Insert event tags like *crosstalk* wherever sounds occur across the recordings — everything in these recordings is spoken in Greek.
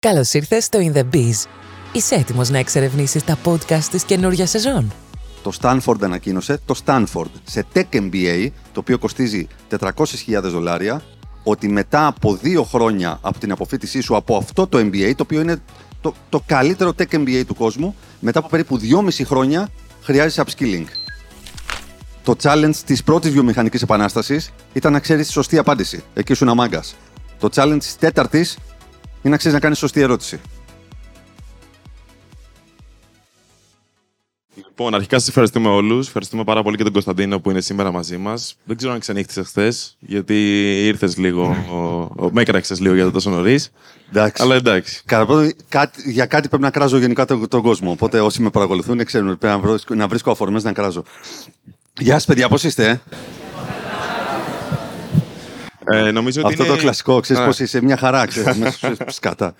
Καλώς ήρθες στο In The Biz. Είσαι έτοιμος να εξερευνήσεις τα podcast της καινούργια σεζόν; Το Stanford ανακοίνωσε, το Stanford, σε Tech MBA, το οποίο κοστίζει 400.000 δολάρια, ότι μετά από δύο χρόνια από την αποφύτισή σου από αυτό το MBA, το οποίο είναι το, το καλύτερο Tech MBA του κόσμου, μετά από περίπου δυόμιση χρόνια χρειάζεσαι upskilling. Το challenge της πρώτης βιομηχανικής επανάστασης ήταν να ξέρεις τη σωστή απάντηση. Εκεί ήσουν αμάγκας. Το challenge της τέταρτης είναι να ξέρεις να κάνεις σωστή ερώτηση. Λοιπόν, αρχικά σας ευχαριστούμε όλους. Ευχαριστούμε πάρα πολύ και τον Κωνσταντίνο που είναι σήμερα μαζί μας. Δεν ξέρω αν ξενύχτησες χθες, γιατί ήρθες λίγο. ο, ο, με έκραξες λίγο για το τόσο νωρίς. Εντάξει. Αλλά εντάξει. Κατά πρώτον, κάτι, για κάτι πρέπει να κράζω γενικά τον, τον κόσμο. Οπότε όσοι με παρακολουθούν ξέρουν ότι πρέπει να βρίσκω, να βρίσκω αφορμές να κράζω. Γεια σας, παιδιά, πώς είστε, ε; Ε, νομίζω ότι Αυτό είναι... το κλασικό, ξέρεις Α. πώς είσαι, μια χαρά, ξέρεις. μέσα σου σκατά.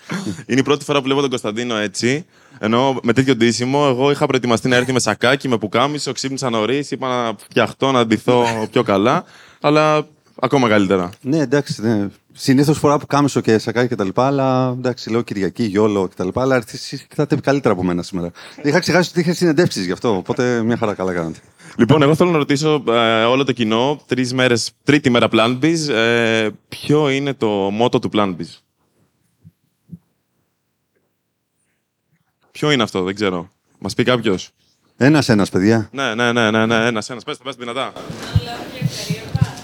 Είναι η πρώτη φορά που βλέπω τον Κωνσταντίνο έτσι. Ενώ με τέτοιο ντύσιμο, εγώ είχα προετοιμαστεί να έρθει με σακάκι, με πουκάμισο, ξύπνησα νωρίς, είπα να φτιαχτώ, να ντυθώ πιο καλά. Αλλά ακόμα καλύτερα. ναι, εντάξει. Ναι. Συνήθως φορά που κάμισο και σακάκι και τα λοιπά, αλλά εντάξει, λέω Κυριακή, Γιόλο και τα λοιπά. Αλλά εσεί κοιτάτε καλύτερα από μένα σήμερα. Είχα ξεχάσει ότι είχες συνεντεύξεις γι' αυτό, οπότε μια χαρά καλά κάνατε. Λοιπόν, εγώ θέλω να ρωτήσω ε, όλο το κοινό, τρεις μέρες, τρίτη μέρα Plan Biz, ε, ποιο είναι το μότο του Plan Biz. Ποιο είναι αυτό, δεν ξέρω. Μας πει κάποιος. Ένα-ένα, παιδιά. Ναι, ναι, ναι, ναι, ναι ένας, ένας. Πες το, πες το δυνατά.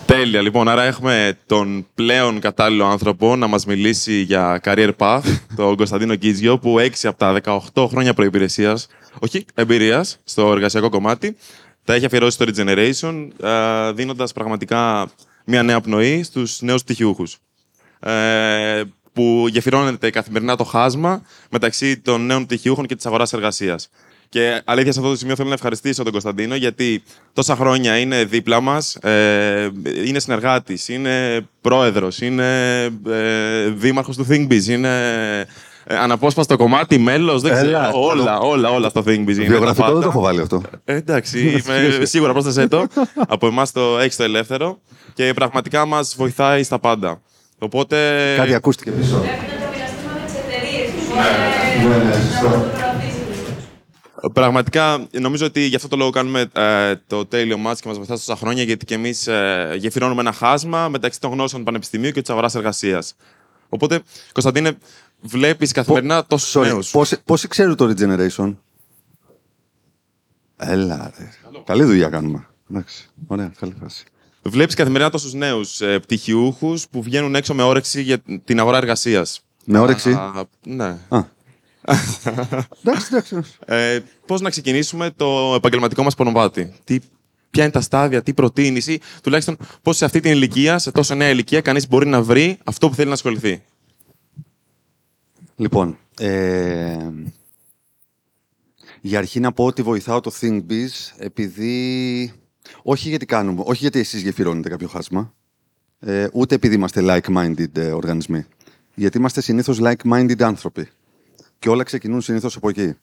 Τέλεια, λοιπόν. Άρα έχουμε τον πλέον κατάλληλο άνθρωπο να μας μιλήσει για career path, *laughs* τον Κωνσταντίνο Κίζιο, που 6 από τα 18 χρόνια προϋπηρεσίας, όχι εμπειρίας, στο εργασιακό κομμάτι, τα έχει αφιερώσει στο Regeneration, ε, δίνοντας πραγματικά μια νέα πνοή στους νέους πτυχιούχους. Ε, που γεφυρώνεται καθημερινά το χάσμα μεταξύ των νέων πτυχιούχων και της αγοράς εργασίας. Και αλήθεια σε αυτό το σημείο θέλω να ευχαριστήσω τον Κωνσταντίνο γιατί τόσα χρόνια είναι δίπλα μας, ε, είναι συνεργάτης, είναι πρόεδρος, είναι ε, δήμαρχος του ThinkBiz, είναι ε, αναπόσπαστο κομμάτι, μέλος. Δεν ξέρω. Έλα, όλα, όλα, όλα στο ThinkBiz. είναι, τα Βιογραφικό δεν πάντα. το έχω βάλει αυτό. Ε, εντάξει, *laughs* είμαι, σίγουρα πρόσθεσέ το. Από εμάς το έχεις το ελεύθερο και πραγματικά μας βοηθάει στα πάντα. Οπότε. Κάτι ακούστηκε πίσω. Πρέπει να το μοιραστούμε με τις εταιρείες. Ναι, ναι, σωστό. Να το προωθήσουμε. Πραγματικά νομίζω ότι γι' αυτό το λόγο κάνουμε ε, το τέλειο μάτς και μας βοηθά τόσα χρόνια γιατί και εμείς ε, γεφυρώνουμε ένα χάσμα μεταξύ των γνώσεων του πανεπιστημίου και της αγοράς εργασίας. Οπότε, Κωνσταντίνε, βλέπεις καθημερινά τόσους Sorry, νέους. πόσοι, πόσοι ξέρουν το Regeneration; Έλα, ρε. Καλή δουλειά κάνουμε. Εντάξει, ωραία, καλή φάση. Βλέπεις καθημερινά τόσους νέους ε, πτυχιούχους που βγαίνουν έξω με όρεξη για την αγορά εργασίας. Με όρεξη; Α, ναι. Α. *laughs* εντάξει, εντάξει. Ε, πώς να ξεκινήσουμε το επαγγελματικό μας πονοβάτι. Τι, ποια είναι τα στάδια, τι προτείνεις ή τουλάχιστον πώς σε αυτή την ηλικία, σε τόσο νέα ηλικία, κανείς μπορεί να βρει αυτό που θέλει να ασχοληθεί; Λοιπόν, ε, για αρχή να πω ότι βοηθάω το ThinkBiz επειδή... Όχι γιατί κάνουμε, όχι γιατί εσείς γεφυρώνετε κάποιο χάσμα, ε, ούτε επειδή είμαστε like-minded ε, οργανισμοί. Γιατί είμαστε συνήθως like-minded άνθρωποι. Και όλα ξεκινούν συνήθως από εκεί.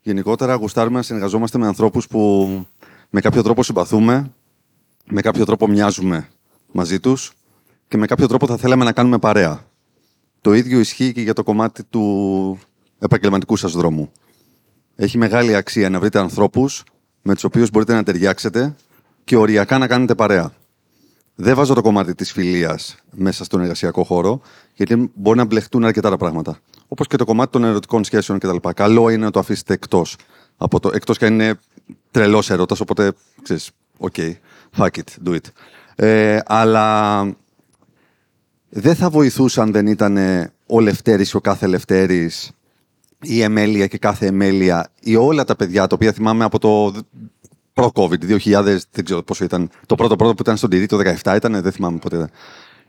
Γενικότερα γουστάρουμε να συνεργαζόμαστε με ανθρώπους που με κάποιο τρόπο συμπαθούμε, με κάποιο τρόπο μοιάζουμε μαζί τους και με κάποιο τρόπο θα θέλαμε να κάνουμε παρέα. Το ίδιο ισχύει και για το κομμάτι του επαγγελματικού σας δρόμου. Έχει μεγάλη αξία να βρείτε ανθρώπους με τους οποίους μπορείτε να ταιριάξετε και οριακά να κάνετε παρέα. Δεν βάζω το κομμάτι της φιλίας μέσα στον εργασιακό χώρο, γιατί μπορεί να μπλεχτούν αρκετά τα πράγματα. Όπως και το κομμάτι των ερωτικών σχέσεων κτλ. Καλό είναι να το αφήσετε εκτός. Από το, εκτός και αν είναι τρελός έρωτας, οπότε, ξέρεις, OK, fuck it, do it. Ε, αλλά δεν θα βοηθούσε αν δεν ήταν ο Λευτέρης και ο κάθε Λευτέρης, η Αιμιλία και κάθε Αιμιλία, ή όλα τα παιδιά, τα οποία θυμάμαι από το προ-COVID, 2000, δεν ξέρω πόσο ήταν, το πρώτο πρώτο που ήταν στον Τυρί, το 17 ήταν, δεν θυμάμαι πότε ήταν.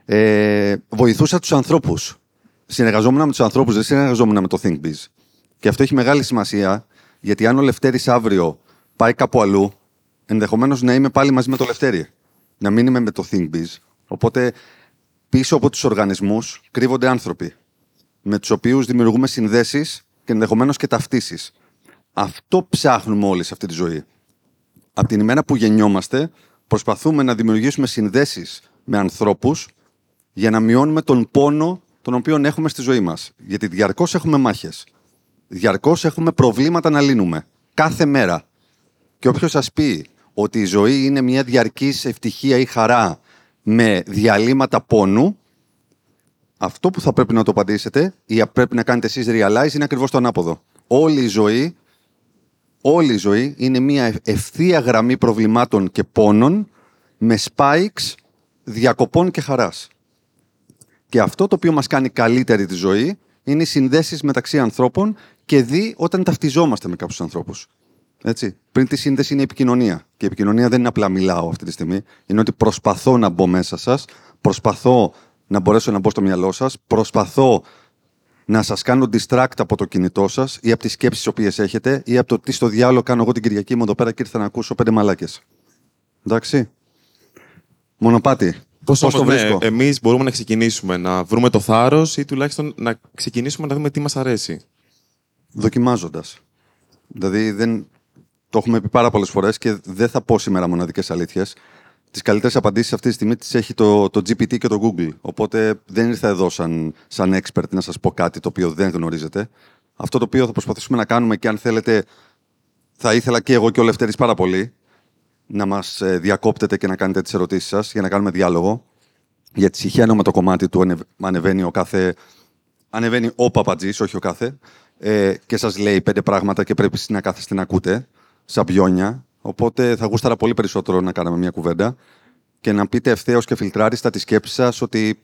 Ε, βοηθούσα τους ανθρώπους. Συνεργαζόμουν με τους ανθρώπους, δεν συνεργαζόμουν με το ThinkBiz. Και αυτό έχει μεγάλη σημασία, γιατί αν ο Λευτέρης αύριο πάει κάπου αλλού, ενδεχομένως να είμαι πάλι μαζί με το Λευτέρη. Να μην είμαι με το ThinkBiz. Οπότε πίσω από τους οργανισμούς κρύβονται άνθρωποι με τους οποίους δημιουργούμε συνδέσεις και ενδεχομένως και ταυτίσεις. Αυτό ψάχνουμε όλοι σε αυτή τη ζωή. Από την ημέρα που γεννιόμαστε, προσπαθούμε να δημιουργήσουμε συνδέσεις με ανθρώπους για να μειώνουμε τον πόνο τον οποίο έχουμε στη ζωή μας. Γιατί διαρκώς έχουμε μάχες. Διαρκώς έχουμε προβλήματα να λύνουμε. Κάθε μέρα. Και όποιος σας πει ότι η ζωή είναι μια διαρκής ευτυχία ή χαρά με διαλύματα πόνου, αυτό που θα πρέπει να το απαντήσετε ή πρέπει να κάνετε εσείς realize είναι ακριβώς το ανάποδο. Όλη η ζωή, όλη η ζωή είναι μια ευθεία γραμμή προβλημάτων και πόνων με spikes διακοπών και χαράς. Και αυτό το οποίο μας κάνει καλύτερη τη ζωή είναι οι συνδέσεις μεταξύ ανθρώπων και δει όταν ταυτιζόμαστε με κάποιους ανθρώπους. Έτσι. Πριν τη σύνδεση είναι η επικοινωνία. Και η επικοινωνία δεν είναι απλά μιλάω αυτή τη στιγμή. Είναι ότι προσπαθώ να μπω μέσα σας, προσπαθώ να μπορέσω να μπω στο μυαλό σας, προσπαθώ να σας κάνω distract από το κινητό σας ή από τις σκέψεις τις οποίες έχετε ή από το τι στο διάλογο κάνω εγώ την Κυριακή μου εδώ πέρα και ήρθα να ακούσω πέντε μαλάκες. Εντάξει. Μονοπάτι. Πώς το βρίσκω. Ναι, Εμείς μπορούμε να ξεκινήσουμε να βρούμε το θάρρος ή τουλάχιστον να ξεκινήσουμε να δούμε τι μας αρέσει. Δοκιμάζοντας. Δηλαδή δεν, το έχουμε πει πάρα πολλές φορές και δεν θα πω σήμερα μοναδικές αλήθειες. Τις καλύτερες απαντήσεις αυτή τη στιγμή τις έχει το, το GPT και το Google. Οπότε δεν ήρθα εδώ σαν, σαν expert να σας πω κάτι το οποίο δεν γνωρίζετε. Αυτό το οποίο θα προσπαθήσουμε να κάνουμε και αν θέλετε, θα ήθελα και εγώ και ο Λευτέρης πάρα πολύ να μας ε, διακόπτετε και να κάνετε τις ερωτήσεις σας για να κάνουμε διάλογο. Γιατί σιχαίνομαι με το κομμάτι του ανεβαίνει ο κάθε. Ανεβαίνει ο παπατζής, όχι ο κάθε, ε, και σας λέει πέντε πράγματα και πρέπει να κάθεστε να ακούτε σαν πιόνια. Οπότε θα γούσταρα πολύ περισσότερο να κάναμε μια κουβέντα και να πείτε ευθέως και αφιλτράριστα τη σκέψη σας ότι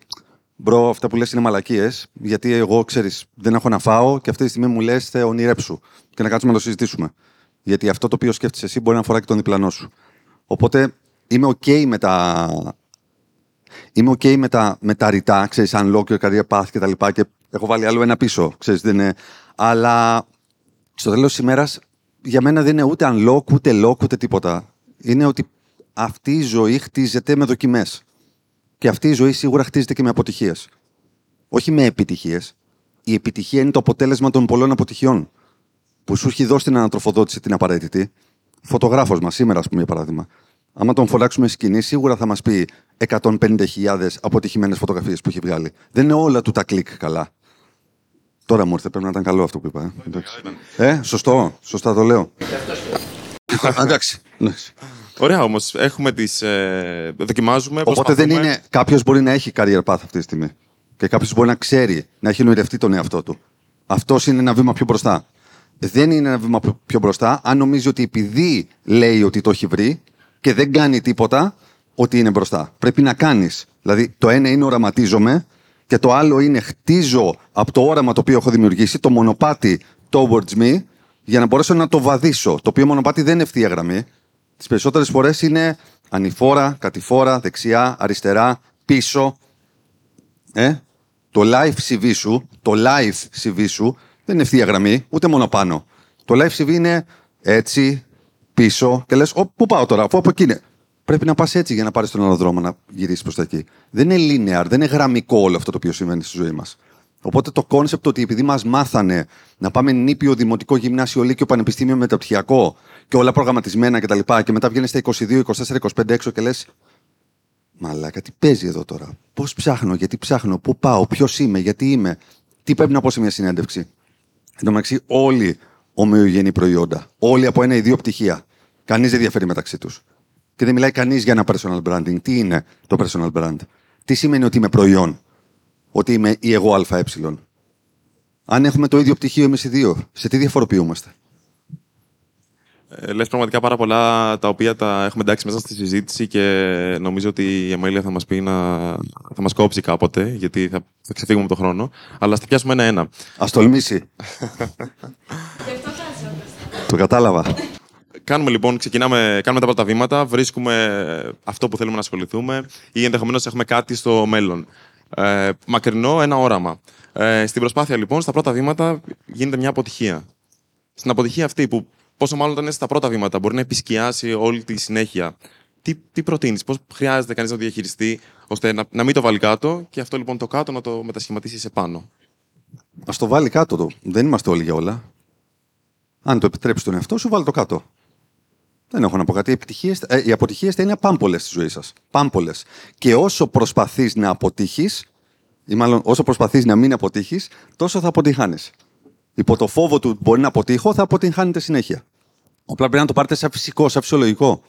bro, αυτά που λες είναι μαλακίες, γιατί εγώ ξέρεις, δεν έχω να φάω και αυτή τη στιγμή μου λες θε ονειρέψου και να κάτσουμε να το συζητήσουμε. Γιατί αυτό το οποίο σκέφτεσαι εσύ μπορεί να αφορά και τον διπλανό σου. Οπότε είμαι OK με τα. Είμαι OK με τα, με τα ρητά, ξέρεις, unlock your career path και τα λοιπά και έχω βάλει άλλο ένα πίσω, ξέρεις, δεν είναι... Αλλά στο τέλος της ημέρας για μένα δεν είναι ούτε unlock, ούτε lock, ούτε τίποτα. Είναι ότι αυτή η ζωή χτίζεται με δοκιμές. Και αυτή η ζωή σίγουρα χτίζεται και με αποτυχίες. Όχι με επιτυχίες. Η επιτυχία είναι το αποτέλεσμα των πολλών αποτυχιών. Που σου έχει δώσει την ανατροφοδότηση την απαραίτητη. Φωτογράφος μας σήμερα, ας πούμε, για παράδειγμα. Άμα τον φωνάξουμε σκηνή, σίγουρα θα μας πει 150.000 αποτυχημένες φωτογραφίες που έχει βγάλει. Δεν είναι όλα του τα κλικ καλά. Τώρα μου ήρθε, πρέπει να ήταν καλό αυτό που είπα. Ε, ε σωστό, σωστά το λέω. Εντάξει. Ωραία όμως. Έχουμε τις. Ε, δοκιμάζουμε. Οπότε δεν είναι. Κάποιος μπορεί να έχει career path αυτή τη στιγμή. Και κάποιος μπορεί να ξέρει, να έχει νοηρευτεί τον εαυτό του. Αυτός είναι ένα βήμα πιο μπροστά. Δεν είναι ένα βήμα πιο μπροστά αν νομίζει ότι επειδή λέει ότι το έχει βρει και δεν κάνει τίποτα, ότι είναι μπροστά. Πρέπει να κάνεις. Δηλαδή, το ένα είναι οραματίζομαι και το άλλο είναι χτίζω από το όραμα το οποίο έχω δημιουργήσει το μονοπάτι towards me για να μπορέσω να το βαδίσω. Το οποίο μονοπάτι δεν είναι ευθεία γραμμή. Τις περισσότερες φορές είναι ανηφόρα, κατηφόρα, δεξιά, αριστερά, πίσω. Ε; Το live CV σου, το live CV σου δεν είναι ευθεία γραμμή, ούτε μόνο πάνω. Το live CV είναι έτσι, πίσω και λες, πού πάω τώρα, αφού από εκεί είναι. Πρέπει να πας έτσι για να πάρεις τον άλλο δρόμο να γυρίσεις προς τα εκεί. Δεν είναι linear, δεν είναι γραμμικό όλο αυτό το οποίο συμβαίνει στη ζωή μας. Οπότε το concept ότι επειδή μας μάθανε να πάμε νήπιο, δημοτικό, γυμνάσιο, λύκειο, πανεπιστήμιο, μεταπτυχιακό και όλα προγραμματισμένα κτλ. Και, και μετά βγαίνεις στα 22, 24, 25 έξω και λες. Μαλάκα, τι παίζει εδώ τώρα; Πώς ψάχνω, γιατί ψάχνω, πού πάω, ποιος είμαι, γιατί είμαι; Τι πρέπει να πω σε μια συνέντευξη; Εν τω μεταξύ, όλοι ομοιογενή προϊόντα. Όλοι από ένα ή δύο πτυχία. Κανείς δεν διαφέρει μεταξύ τους και δεν μιλάει κανείς για ένα personal branding. Τι είναι το personal brand, Τι σημαίνει ότι είμαι προϊόν, Ότι είμαι η εγώ ΑΕ. Αν έχουμε το ίδιο πτυχίο εμείς οι δύο, σε τι διαφοροποιούμαστε; Ε, λες πραγματικά πάρα πολλά τα οποία τα έχουμε εντάξει μέσα στη συζήτηση και νομίζω ότι η Εμέλια θα μας πει να... θα μας κόψει κάποτε γιατί θα, θα ξεφύγουμε από τον χρόνο. Αλλά θα πιάσουμε ένα-ένα. Ας τολμήσει. *laughs* το κατάλαβα. Κάνουμε λοιπόν, ξεκινάμε, κάνουμε τα πρώτα βήματα, βρίσκουμε αυτό που θέλουμε να ασχοληθούμε ή ενδεχομένως έχουμε κάτι στο μέλλον. Ε, μακρινό, ένα όραμα. Ε, στην προσπάθεια λοιπόν, στα πρώτα βήματα γίνεται μια αποτυχία. Στην αποτυχία αυτή που πόσο μάλλον όταν είναι στα πρώτα βήματα μπορεί να επισκιάσει όλη τη συνέχεια. Τι, τι προτείνεις, πώς χρειάζεται κανείς να το διαχειριστεί ώστε να, να μην το βάλει κάτω και αυτό λοιπόν το κάτω να το μετασχηματίσει σε πάνω. Α το βάλει κάτω το. Δεν είμαστε όλοι για όλα. Αν το επιτρέψεις τον εαυτό σου, βάλει το κάτω. Δεν έχω να πω κάτι. Οι, ε, οι αποτυχίες θα είναι πάμπολες στη ζωή σας. Πάμπολες. Και όσο προσπαθείς να αποτύχεις, Ή μάλλον όσο προσπαθείς να μην αποτύχεις, τόσο θα αποτυγχάνεις. Υπό το φόβο του μπορεί να αποτύχω, θα αποτυγχάνετε συνέχεια. Απλά πρέπει να το πάρετε σαν φυσικό, σαν φυσιολογικό.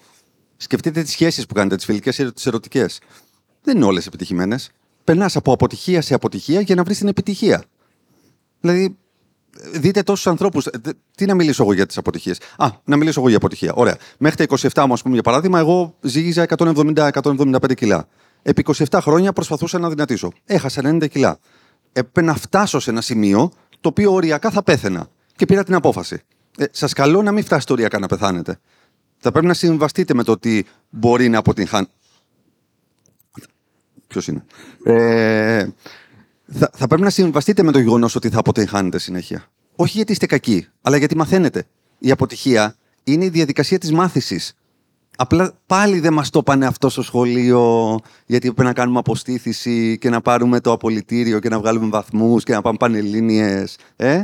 Σκεφτείτε τις σχέσεις που κάνετε, τις φιλικές ή τις ερωτικές. Δεν είναι όλες επιτυχημένες. Περνάς από αποτυχία σε αποτυχία για να βρεις την επιτυχία. Δηλαδή, δείτε τόσους ανθρώπους. Τι να μιλήσω εγώ για τις αποτυχίες; Α, να μιλήσω εγώ για αποτυχία. Ωραία. Μέχρι τα 27 μου, ας πούμε, για παράδειγμα, εγώ ζύγιζα 170-175 κιλά. Επί 27 χρόνια προσπαθούσα να δυνατήσω. Έχασα 90 κιλά. Έπρεπε να φτάσω σε ένα σημείο το οποίο οριακά θα πέθαινα. Και πήρα την απόφαση. Ε, Σας καλώ να μην φτάσετε οριακά να πεθάνετε. Θα πρέπει να συμβαστείτε με το ότι μπορεί να αποτυγχάνει. Ποιος είναι; Ε, θα, θα πρέπει να συμβαστείτε με το γεγονός ότι θα αποτυγχάνετε συνέχεια. Όχι γιατί είστε κακοί, αλλά γιατί μαθαίνετε. Η αποτυχία είναι η διαδικασία της μάθησης. Απλά πάλι δεν μας το είπανε αυτό στο σχολείο, γιατί πρέπει να κάνουμε αποστήθηση και να πάρουμε το απολυτήριο και να βγάλουμε βαθμούς και να πάμε πανελλήνιες. Ε;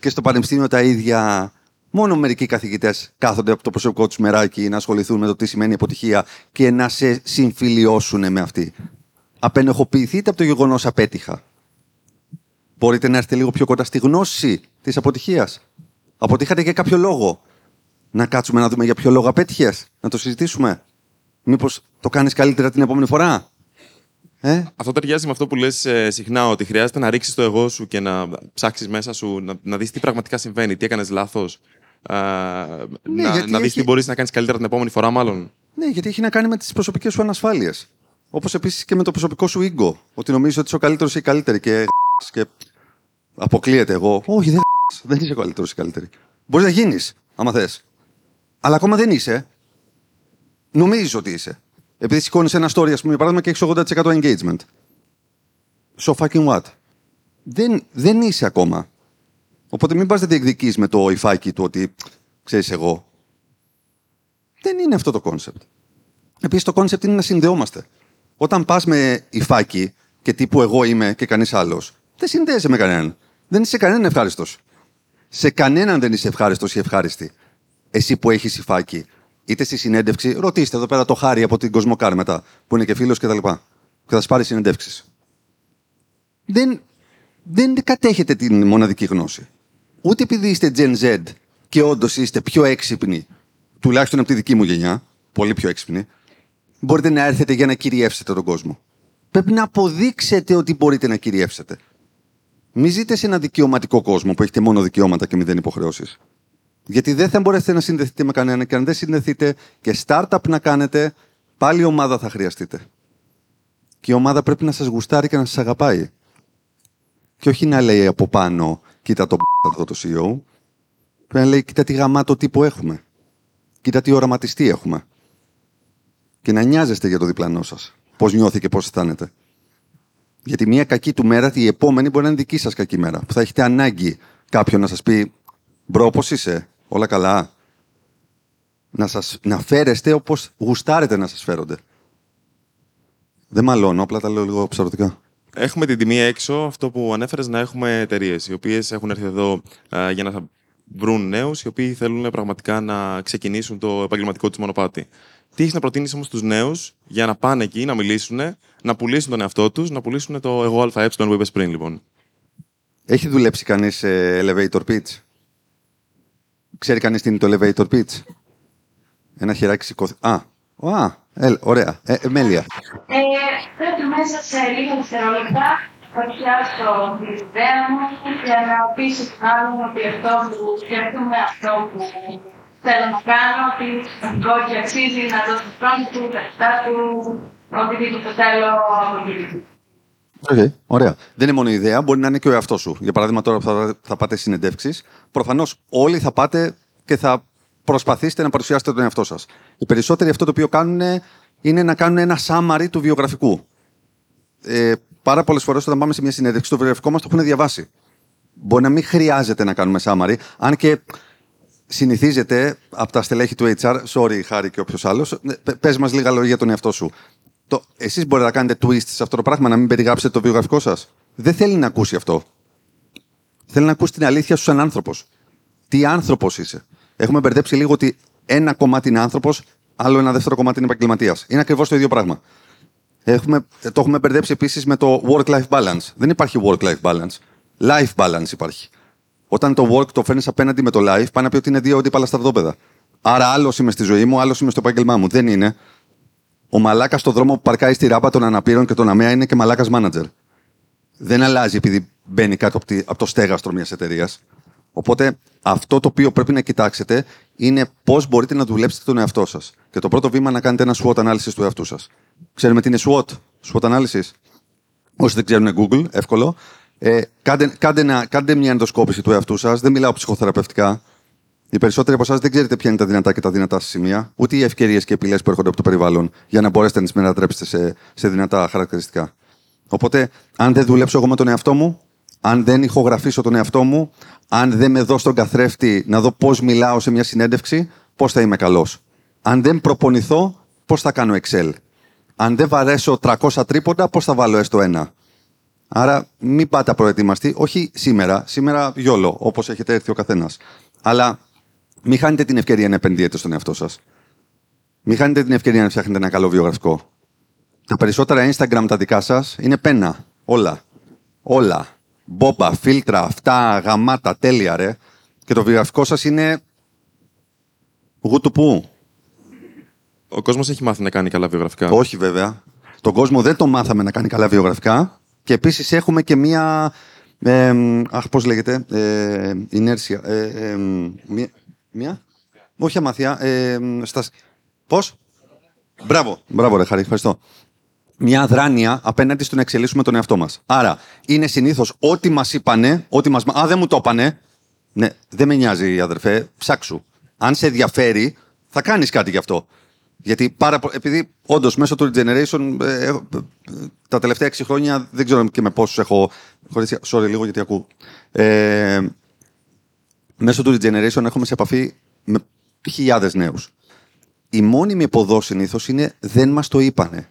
Και στο πανεπιστήμιο τα ίδια. Μόνο μερικοί καθηγητές κάθονται από το προσωπικό τους μεράκι να ασχοληθούν με το τι σημαίνει αποτυχία και να σε συμφιλιώσουν με αυτή. Απενεχοποιηθείτε από το γεγονός απέτυχα. Μπορείτε να έρθετε λίγο πιο κοντά στη γνώση της αποτυχίας. Αποτύχατε για κάποιο λόγο. Να κάτσουμε να δούμε για ποιο λόγο απέτυχες. Να το συζητήσουμε. Μήπως το κάνεις καλύτερα την επόμενη φορά. Ε; Αυτό ταιριάζει με αυτό που λες ε, συχνά, ότι χρειάζεται να ρίξεις το εγώ σου και να ψάξεις μέσα σου, να, να δεις τι πραγματικά συμβαίνει, τι έκανες λάθος. να γιατί να δεις έχει- τι μπορείς να κάνεις καλύτερα την επόμενη φορά, μάλλον. Ναι, γιατί έχει να κάνει με τις προσωπικές σου ανασφάλειες. Όπως επίσης και με το προσωπικό σου ego. Ότι νομίζεις ότι είσαι ο καλύτερος ή η καλύτερη και, και αποκλείεται εγώ. Όχι, δεν, δεν είσαι ο καλύτερος ή η καλύτερη. Μπορείς να γίνεις, άμα θες. Αλλά ακόμα δεν είσαι. Νομίζει ότι είσαι. Επειδή σηκώνεις ένα story, ας πούμε, για παράδειγμα, και έχεις 80% engagement. So fucking what; Δεν, δεν είσαι ακόμα. Οπότε μην πας να διεκδικείς με το υφάκι του ότι ξέρεις εγώ. Δεν είναι αυτό το concept. Επίσης, το concept είναι να συνδεόμαστε. Όταν πας με υφάκι και τύπου εγώ είμαι και κανείς άλλος, δεν συνδέεσαι με κανέναν. Δεν είσαι σε κανέναν ευχάριστος. Σε κανέναν δεν είσαι ευχάριστος ή ευχάριστη. Εσύ που έχεις υφάκι, είτε στη συνέντευξη, ρωτήστε εδώ πέρα το χάρη από την Κοσμοκάρ μετά, που είναι και φίλος κτλ. Και, και θα σας πάρει συνεντεύξεις. Δεν, δεν κατέχετε την μοναδική γνώση. Ούτε επειδή είστε Gen Z και όντως είστε πιο έξυπνοι, τουλάχιστον από τη δική μου γενιά, πολύ πιο έξυπνοι, μπορείτε να έρθετε για να κυριεύσετε τον κόσμο. Πρέπει να αποδείξετε ότι μπορείτε να κυριεύσετε. Μην ζείτε σε ένα δικαιωματικό κόσμο που έχετε μόνο δικαιώματα και μηδέν υποχρεώσεις. Γιατί δεν θα μπορέσετε να συνδεθείτε με κανένα και αν δεν συνδεθείτε και startup να κάνετε, πάλι ομάδα θα χρειαστείτε. Και η ομάδα πρέπει να σας γουστάρει και να σας αγαπάει. Και όχι να λέει από πάνω, κοίτα τον εδώ το CEO. Πρέπει να λέει, κοίτα τι γαμάτο τύπο έχουμε. Κοίτα τι οραματιστή έχουμε. Και να νοιάζεστε για το διπλανό σας. Πώς νιώθει και πώς αισθάνεται. Γιατί μια κακή του μέρα, η επόμενη μπορεί να είναι δική σας κακή μέρα. Που θα έχετε ανάγκη κάποιον να σας πει, Μπρο, πώς είσαι, όλα καλά. Να, σας, να φέρεστε όπως γουστάρετε να σας φέρονται. Δεν μαλώνω, απλά τα λέω λίγο ψαρωτικά. Έχουμε την τιμή έξω, αυτό που ανέφερες, να έχουμε εταιρείες οι οποίες έχουν έρθει εδώ α, για να βρουν νέους οι οποίοι θέλουν πραγματικά να ξεκινήσουν το επαγγελματικό τους μονοπάτι. Τι έχεις να προτείνεις όμως στους νέους για να πάνε εκεί, να μιλήσουν, να πουλήσουν τον εαυτό τους, να πουλήσουν το εγώ ΑΕ που είπες πριν, λοιπόν; Έχει δουλέψει κανείς σε elevator pitch; Ξέρει κανείς τι είναι το elevator pitch; Ένα χεράκι σηκώθη. Α, α ε, ωραία. Ε, ε, μέλεια. Ε, πρέπει μέσα σε λίγα δευτερόλεπτα παρουσιάσω την ιδέα μου για να πείσω τον άλλον ότι αυτό που σκέφτομαι, αυτό που θέλω να κάνω, ότι είναι σημαντικό και αξίζει να δώσω τον χρόνο του, τα λεφτά του, οτιδήποτε θέλω από εκεί. Okay. Ωραία. Δεν είναι μόνο η ιδέα, μπορεί να είναι και ο εαυτός σου. Για παράδειγμα, τώρα που θα, θα πάτε συνεντεύξεις, προφανώς όλοι θα πάτε και θα προσπαθήσετε να παρουσιάσετε τον εαυτό σας. Οι περισσότεροι αυτό το οποίο κάνουν είναι να κάνουν ένα summary του βιογραφικού. Ε, πάρα πολλές φορές όταν πάμε σε μια συνέντευξη, το βιογραφικό μας το έχουν διαβάσει. Μπορεί να μην χρειάζεται να κάνουμε summary, αν και συνηθίζεται από τα στελέχη του HR, sorry Χάρη και όποιος άλλος, πε μας λίγα λόγια για τον εαυτό σου. Το, εσείς μπορείτε να κάνετε twist σε αυτό το πράγμα, να μην περιγράψετε το βιογραφικό σας. Δεν θέλει να ακούσει αυτό. Θέλει να ακούσει την αλήθεια σου σαν άνθρωπος. Τι άνθρωπος είσαι. Έχουμε μπερδέψει λίγο ότι ένα κομμάτι είναι άνθρωπος, άλλο ένα δεύτερο κομμάτι είναι επαγγελματίας. Είναι ακριβώς το ίδιο πράγμα. Έχουμε, το έχουμε μπερδέψει επίσης με το work-life balance. Δεν υπάρχει work-life balance. Life balance υπάρχει. Όταν το work το φέρνεις απέναντι με το life, πάνε να πει ότι είναι δύο αντίπαλα στρατόπεδα. Άρα, άλλος είμαι στη ζωή μου, άλλος είμαι στο επάγγελμά μου. Δεν είναι. Ο μαλάκας στο δρόμο που παρκάει στη ράπα των αναπήρων και των ΑΜΕΑ είναι και μαλάκας manager. Δεν αλλάζει επειδή μπαίνει κάτω από, τη- από το στέγαστρο μιας εταιρείας. Οπότε αυτό το οποίο πρέπει να κοιτάξετε είναι πώς μπορείτε να δουλέψετε τον εαυτό σας. Και το πρώτο βήμα να κάνετε ένα SWOT ανάλυσης του εαυτού σας. Ξέρουμε τι είναι SWOT, SWOT ανάλυσης; Όσοι δεν ξέρουν Google, εύκολο. Ε, κάντε, κάντε, ένα- κάντε μια ενδοσκόπηση του εαυτού σας. Δεν μιλάω ψυχοθεραπευτικά. Οι περισσότεροι από εσάς δεν ξέρετε ποια είναι τα δυνατά και τα δυνατά σας σημεία, ούτε οι ευκαιρίες και επιλέ που έρχονται από το περιβάλλον για να μπορέσετε να τις μετατρέψετε σε, σε δυνατά χαρακτηριστικά. Οπότε, αν δεν δουλέψω εγώ με τον εαυτό μου, αν δεν ηχογραφήσω τον εαυτό μου, αν δεν με δω στον καθρέφτη να δω πώς μιλάω σε μια συνέντευξη, πώς θα είμαι καλός. Αν δεν προπονηθώ, πώς θα κάνω Excel; Αν δεν βαρέσω 300 τρίποντα, πώς θα βάλω έστω ένα; Άρα μην πάτε απροετοιμαστεί, όχι σήμερα, σήμερα γιόλο, όπως έχετε έρθει ο καθένας. Αλλά μην χάνετε την ευκαιρία να επενδύετε στον εαυτό σας. Μην χάνετε την ευκαιρία να φτιάχνετε ένα καλό βιογραφικό. Τα περισσότερα Instagram τα δικά σας είναι πένα. Όλα. Όλα. Μπόμπα, φίλτρα, αυτά, γαμάτα, τέλεια ρε. Και το βιογραφικό σας είναι. Γουτου πού. Ο κόσμος έχει μάθει να κάνει καλά βιογραφικά. Όχι βέβαια. Τον κόσμο δεν το μάθαμε να κάνει καλά βιογραφικά. Και επίσης έχουμε και μία. Ε, αχ, πώς λέγεται. Ε, ινέρσια. Ε, ε, μία, μία. Όχι αμαθία. Ε, στα... Πώς; Μπράβο. Μπράβο, ρε, Χαρή, ευχαριστώ. Μια αδράνεια απέναντι στο να εξελίσσουμε τον εαυτό μας. Άρα, είναι συνήθως ό,τι μας είπανε, ό,τι μας... Α, δεν μου το είπανε. Ναι, δεν με νοιάζει, αδερφέ, ψάξου. Αν σε ενδιαφέρει, θα κάνεις κάτι γι' αυτό. Γιατί πάρα πο- επειδή όντως μέσω του Regeneration ε, έχω- ε, τα τελευταία 6 χρόνια δεν ξέρω και με πόσους έχω. χωρίσει- Sorry, λίγο γιατί ακούω. Ε, μέσω του Regeneration έχουμε σε επαφή με χιλιάδες νέους. Η μόνιμη εποδό συνήθως είναι δεν μας το είπανε.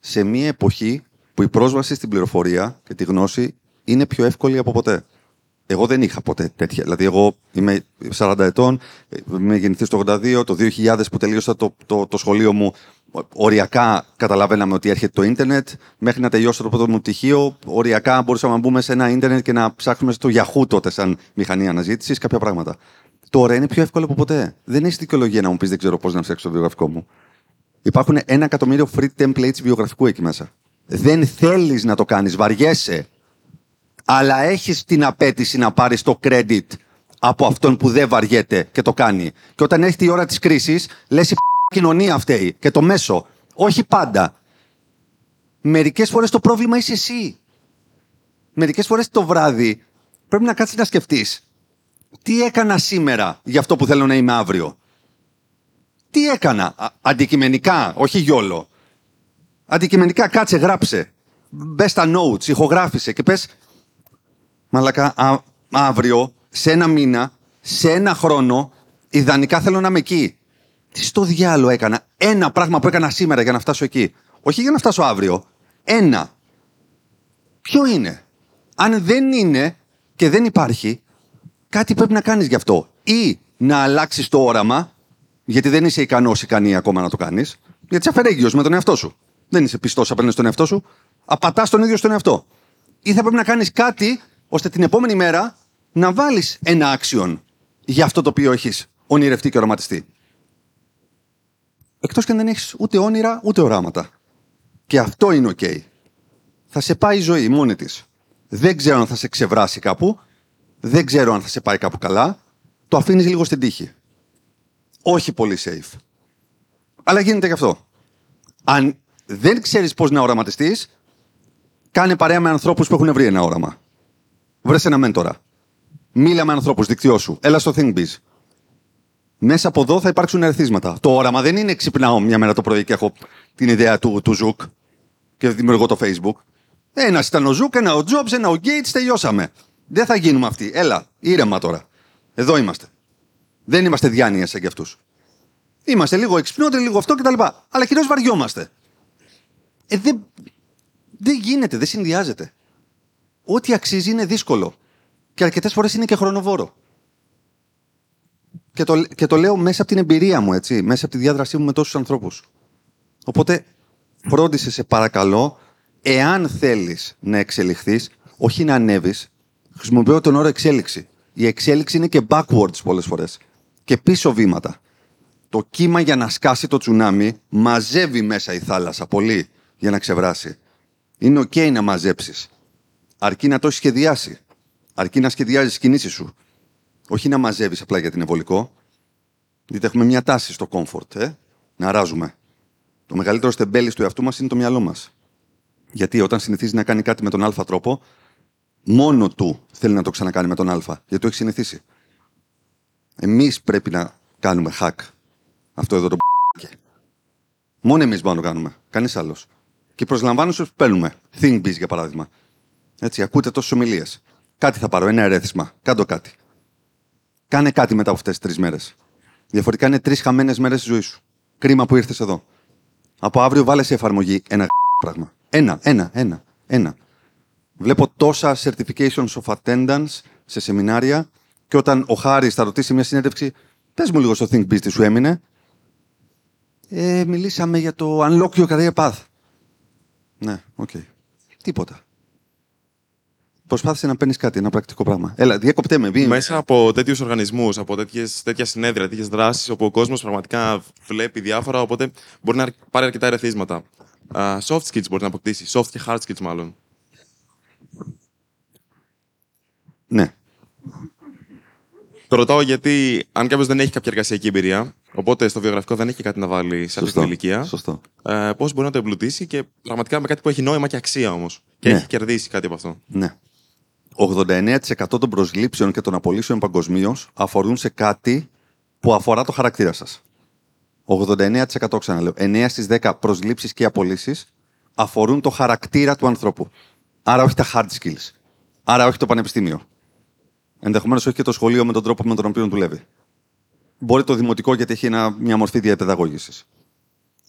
Σε μια εποχή που η πρόσβαση στην πληροφορία και τη γνώση είναι πιο εύκολη από ποτέ. Εγώ δεν είχα ποτέ τέτοια. Δηλαδή, εγώ είμαι 40 ετών, είμαι γεννηθής το 82, το 2000 που τελείωσα το, το, το σχολείο μου. Οριακά καταλαβαίναμε ότι έρχεται το ίντερνετ. Μέχρι να τελειώσω το πρώτο μου πτυχίο, οριακά μπορούσαμε να μπούμε σε ένα ίντερνετ και να ψάχνουμε στο Yahoo τότε, σαν μηχανή αναζήτησης, κάποια πράγματα. Τώρα είναι πιο εύκολο από ποτέ. Δεν έχεις δικαιολογία να μου πεις δεν ξέρω πώς να φτιάξω το βιογραφικό μου. Υπάρχουν ένα εκατομμύριο free templates βιογραφικού εκεί μέσα. Δεν θέλεις να το κάνεις, βαριέσαι αλλά έχεις την απέτηση να πάρεις το credit από αυτόν που δεν βαριέται και το κάνει. Και όταν έρχεται η ώρα της κρίσης, λες η κοινωνία φταίει και το μέσο. Όχι πάντα. Μερικές φορές το πρόβλημα είσαι εσύ. Μερικές φορές το βράδυ πρέπει να κάτσεις να σκεφτείς. Τι έκανα σήμερα για αυτό που θέλω να είμαι αύριο. Τι έκανα. Α- αντικειμενικά, όχι γιόλο. Αντικειμενικά κάτσε, γράψε. Μπες στα notes, ηχογράφησε και πες Μαλάκα, α- αύριο, σε ένα μήνα, σε ένα χρόνο, ιδανικά θέλω να είμαι εκεί. Τι στο διάλογο έκανα; Ένα πράγμα που έκανα σήμερα για να φτάσω εκεί. Όχι για να φτάσω αύριο. Ένα. Ποιο είναι; Αν δεν είναι και δεν υπάρχει, κάτι πρέπει να κάνεις γι' αυτό. Ή να αλλάξεις το όραμα, γιατί δεν είσαι ικανός ικανή ακόμα να το κάνεις, γιατί είσαι αφαιρέγγιος με τον εαυτό σου. Δεν είσαι πιστός απέναντι στον εαυτό σου, απατάς τον ίδιο στον εαυτό. Ή θα πρέπει να κάνεις κάτι ώστε την επόμενη μέρα να βάλεις ένα action για αυτό το οποίο έχεις ονειρευτεί και οραματιστεί. Εκτός και αν δεν έχεις ούτε όνειρα ούτε οράματα. Και αυτό είναι οκ. Θα σε πάει η ζωή μόνη της. Δεν ξέρω αν θα σε ξεβράσει κάπου. Δεν ξέρω αν θα σε πάει κάπου καλά. Το αφήνεις λίγο στην τύχη. Όχι πολύ safe. Αλλά γίνεται και αυτό. Αν δεν ξέρεις πώς να οραματιστείς, κάνε παρέα με ανθρώπους που έχουν βρει ένα όραμα. Βρες ένα μέντορα. Μίλα με ανθρώπους, δικτυώσου. Έλα στο ThinkBiz. Μέσα από εδώ θα υπάρξουν ερεθίσματα. Το όραμα δεν είναι ξυπνάω μια μέρα το πρωί και έχω την ιδέα του, του Ζουκ και δημιουργώ το Facebook. Ένας ήταν ο Ζουκ, ένα ο Jobs, ένα ο Gates, τελειώσαμε. Δεν θα γίνουμε αυτοί. Έλα, ήρεμα τώρα. Εδώ είμαστε. Δεν είμαστε διάνοιες σαν κι αυτούς. Είμαστε λίγο εξυπνότεροι, λίγο αυτό κτλ. Αλλά κυρίω βαριόμαστε. Ε, δεν, δεν γίνεται, δεν συνδυάζεται. Ό,τι αξίζει είναι δύσκολο. Και αρκετές φορές είναι και χρονοβόρο. Και το, και το λέω μέσα από την εμπειρία μου, έτσι, μέσα από τη διάδρασή μου με τόσους ανθρώπους. Οπότε φρόντισε σε παρακαλώ, εάν θέλεις να εξελιχθείς, όχι να ανέβεις, χρησιμοποιώ τον όρο εξέλιξη. Η εξέλιξη είναι και backwards πολλές φορές. Και πίσω βήματα. Το κύμα για να σκάσει το τσουνάμι μαζεύει μέσα η θάλασσα πολύ για να ξεβράσει. Είναι ok να μαζέψεις. Αρκεί να το έχεις σχεδιάσει. Αρκεί να σχεδιάζεις τις κινήσεις σου. Όχι να μαζεύεις απλά για την ευολικό. Γιατί έχουμε μια τάση στο comfort, ε; να ράζουμε. Το μεγαλύτερο στεμπέλι του εαυτού μας είναι το μυαλό μας. Γιατί όταν συνηθίζει να κάνει κάτι με τον Α τρόπο, μόνο του θέλει να το ξανακάνει με τον Α. Γιατί το έχει συνηθίσει. Εμείς πρέπει να κάνουμε hack αυτό εδώ το Μόνο εμείς μπορούμε να το κάνουμε. Κανείς άλλος. Και προσλαμβάνω σου παίρνουμε. Think biz για παράδειγμα. Έτσι, ακούτε τόσες ομιλίες. Κάτι θα πάρω, ένα ερέθισμα. Κάντο κάτι. Κάνε κάτι μετά από αυτές τις τρεις μέρες. Διαφορετικά είναι τρεις χαμένες μέρες τη ζωή σου. Κρίμα που ήρθες εδώ. Από αύριο βάλε σε εφαρμογή ένα *laughs* πράγμα. Ένα, ένα, ένα, ένα. Βλέπω τόσα certifications of attendance σε σεμινάρια και όταν ο Χάρης θα ρωτήσει μια συνέντευξη, πες μου λίγο στο Think Biz τι σου έμεινε. Ε, μιλήσαμε για το Unlock Your Career Path. Ναι, OK. Okay. Τίποτα. Προσπάθησε να παίρνεις κάτι, ένα πρακτικό πράγμα. Έλα, διέκοπτέ με. Μέσα από τέτοιους οργανισμούς, από τέτοιες, τέτοια συνέδρια, τέτοιες δράσεις, όπου ο κόσμος πραγματικά βλέπει διάφορα, οπότε μπορεί να πάρει αρκετά ερεθίσματα. Uh, soft skills μπορεί να αποκτήσει. Soft και hard skills, μάλλον. Ναι. Το ρωτάω γιατί αν κάποιος δεν έχει κάποια εργασιακή εμπειρία, οπότε στο βιογραφικό δεν έχει κάτι να βάλει σε αυτή την ηλικία. Σωστό. Ε, Πώς μπορεί να το εμπλουτίσει και πραγματικά με κάτι που έχει νόημα και αξία όμως. Και Ναι. έχει κερδίσει κάτι από αυτό. Ναι. 89% των προσλήψεων και των απολύσεων παγκοσμίως αφορούν σε κάτι που αφορά το χαρακτήρα σας. 89% ξαναλέω. 9 στις 10 προσλήψεις και απολύσεις αφορούν το χαρακτήρα του ανθρώπου. Άρα όχι τα hard skills. Άρα όχι το πανεπιστήμιο. Ενδεχομένως όχι και το σχολείο με τον τρόπο με τον οποίο δουλεύει. Μπορεί το δημοτικό γιατί έχει ένα, μια μορφή διαπαιδαγώγησης.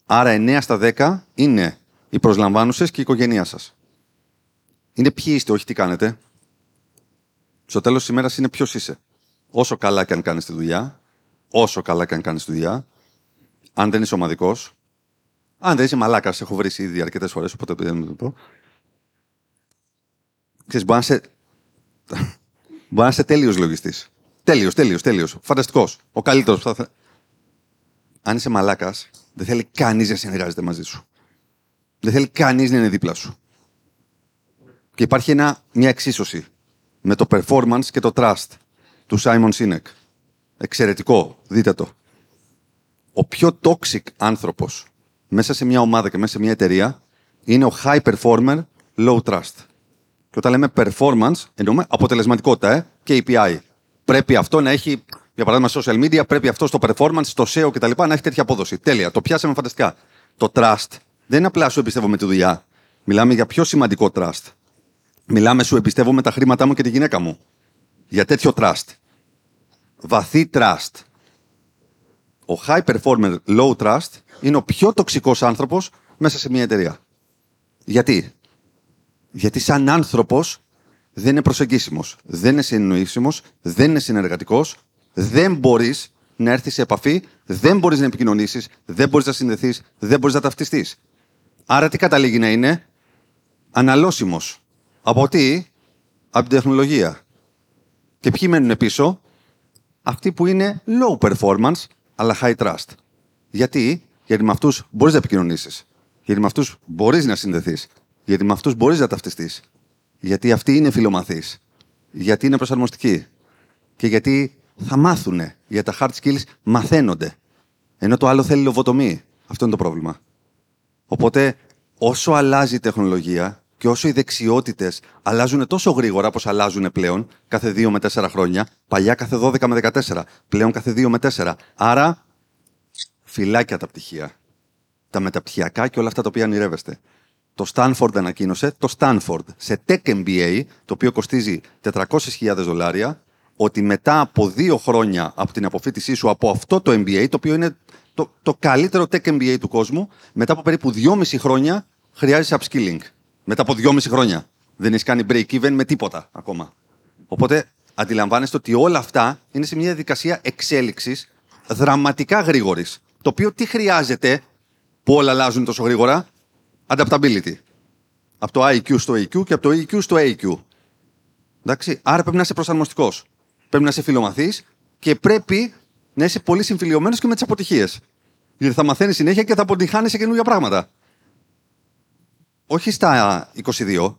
Άρα 9 στα 10 είναι οι προσλαμβάνουσες και η οικογένειά σας. Είναι ποιοι είστε, όχι τι κάνετε. Στο τέλος της ημέρας είναι ποιος είσαι. Όσο καλά και αν κάνεις τη δουλειά, όσο καλά και αν κάνεις τη δουλειά, αν δεν είσαι ομαδικός, αν δεν είσαι μαλάκας, έχω βρει ήδη αρκετές φορές, οπότε δεν το πω. Ξέρεις, μπορεί να είσαι, μπορεί να είσαι τέλειος λογιστής. Τέλειος, τέλειος, τέλειος. Φανταστικός. Ο καλύτερος που θα θε- Αν είσαι μαλάκας, δεν θέλει κανείς να συνεργάζεται μαζί σου. Δεν θέλει κανείς να είναι δίπλα σου. Και υπάρχει ένα, μια εξίσωση με το performance και το trust του Simon Sinek. Εξαιρετικό. Δείτε το. Ο πιο toxic άνθρωπος μέσα σε μια ομάδα και μέσα σε μια εταιρεία είναι ο high performer, low trust. Και όταν λέμε performance, εννοούμε αποτελεσματικότητα, ε, KPI. Πρέπει αυτό να έχει, για παράδειγμα, social media, πρέπει αυτό στο performance, στο SEO κτλ. να έχει τέτοια απόδοση. Τέλεια. Το πιάσαμε φανταστικά. Το trust δεν είναι απλά σου εμπιστεύομαι τη δουλειά. Μιλάμε για πιο σημαντικό trust. Μιλάμε σου εμπιστεύομαι τα χρήματά μου και τη γυναίκα μου. Για τέτοιο trust. Βαθύ trust. Ο high performer low trust είναι ο πιο τοξικός άνθρωπος μέσα σε μια εταιρεία. Γιατί; Γιατί σαν άνθρωπος δεν είναι προσεγγίσιμος, δεν είναι συνεννοήσιμος, δεν είναι συνεργατικός, δεν μπορείς να έρθεις σε επαφή, δεν μπορείς να επικοινωνήσεις, δεν μπορείς να συνδεθείς, δεν μπορείς να ταυτιστείς. Άρα τι καταλήγει να είναι; Αναλώσιμος. Από τι; Από την τεχνολογία. Και ποιοι μένουν πίσω; Αυτοί που είναι low performance, αλλά high trust. Γιατί; Γιατί με αυτούς μπορείς να επικοινωνήσεις. Γιατί με αυτούς μπορείς να συνδεθείς. Γιατί με αυτούς μπορείς να ταυτιστείς. Γιατί αυτοί είναι φιλομαθείς. Γιατί είναι προσαρμοστικοί. Και γιατί θα μάθουνε. Γιατί τα hard skills μαθαίνονται. Ενώ το άλλο θέλει λοβοτομή. Αυτό είναι το πρόβλημα. Οπότε, όσο αλλάζει η τεχνολογία και όσο οι δεξιότητες αλλάζουν τόσο γρήγορα όπως αλλάζουν πλέον, κάθε 2 με 4 χρόνια, παλιά κάθε 12 με 14, πλέον κάθε 2 με 4. Άρα, φυλάκια τα πτυχία. Τα μεταπτυχιακά και όλα αυτά τα οποία ονειρεύεστε. Το Stanford ανακοίνωσε, το Stanford σε Tech MBA, το οποίο κοστίζει 400.000 δολάρια, ότι μετά από δύο χρόνια από την αποφύτισή σου από αυτό το MBA, το οποίο είναι το, το καλύτερο Tech MBA του κόσμου, μετά από περίπου δυόμιση χρόνια χρειάζεσαι upskilling. Μετά από δυόμιση χρόνια. Δεν έχεις κάνει break even με τίποτα ακόμα. Οπότε αντιλαμβάνεστε ότι όλα αυτά είναι σε μια διαδικασία εξέλιξης δραματικά γρήγορης. Το οποίο τι χρειάζεται που όλα αλλάζουν τόσο γρήγορα, adaptability. Από το IQ στο EQ και από το EQ στο AQ. Εντάξει. Άρα πρέπει να είσαι προσαρμοστικός. Πρέπει να είσαι φιλομαθής και πρέπει να είσαι πολύ συμφιλειωμένος και με τις αποτυχίες. Γιατί θα μαθαίνεις συνέχεια και θα αποτυχάνεις σε καινούργια πράγματα. Όχι στα 22,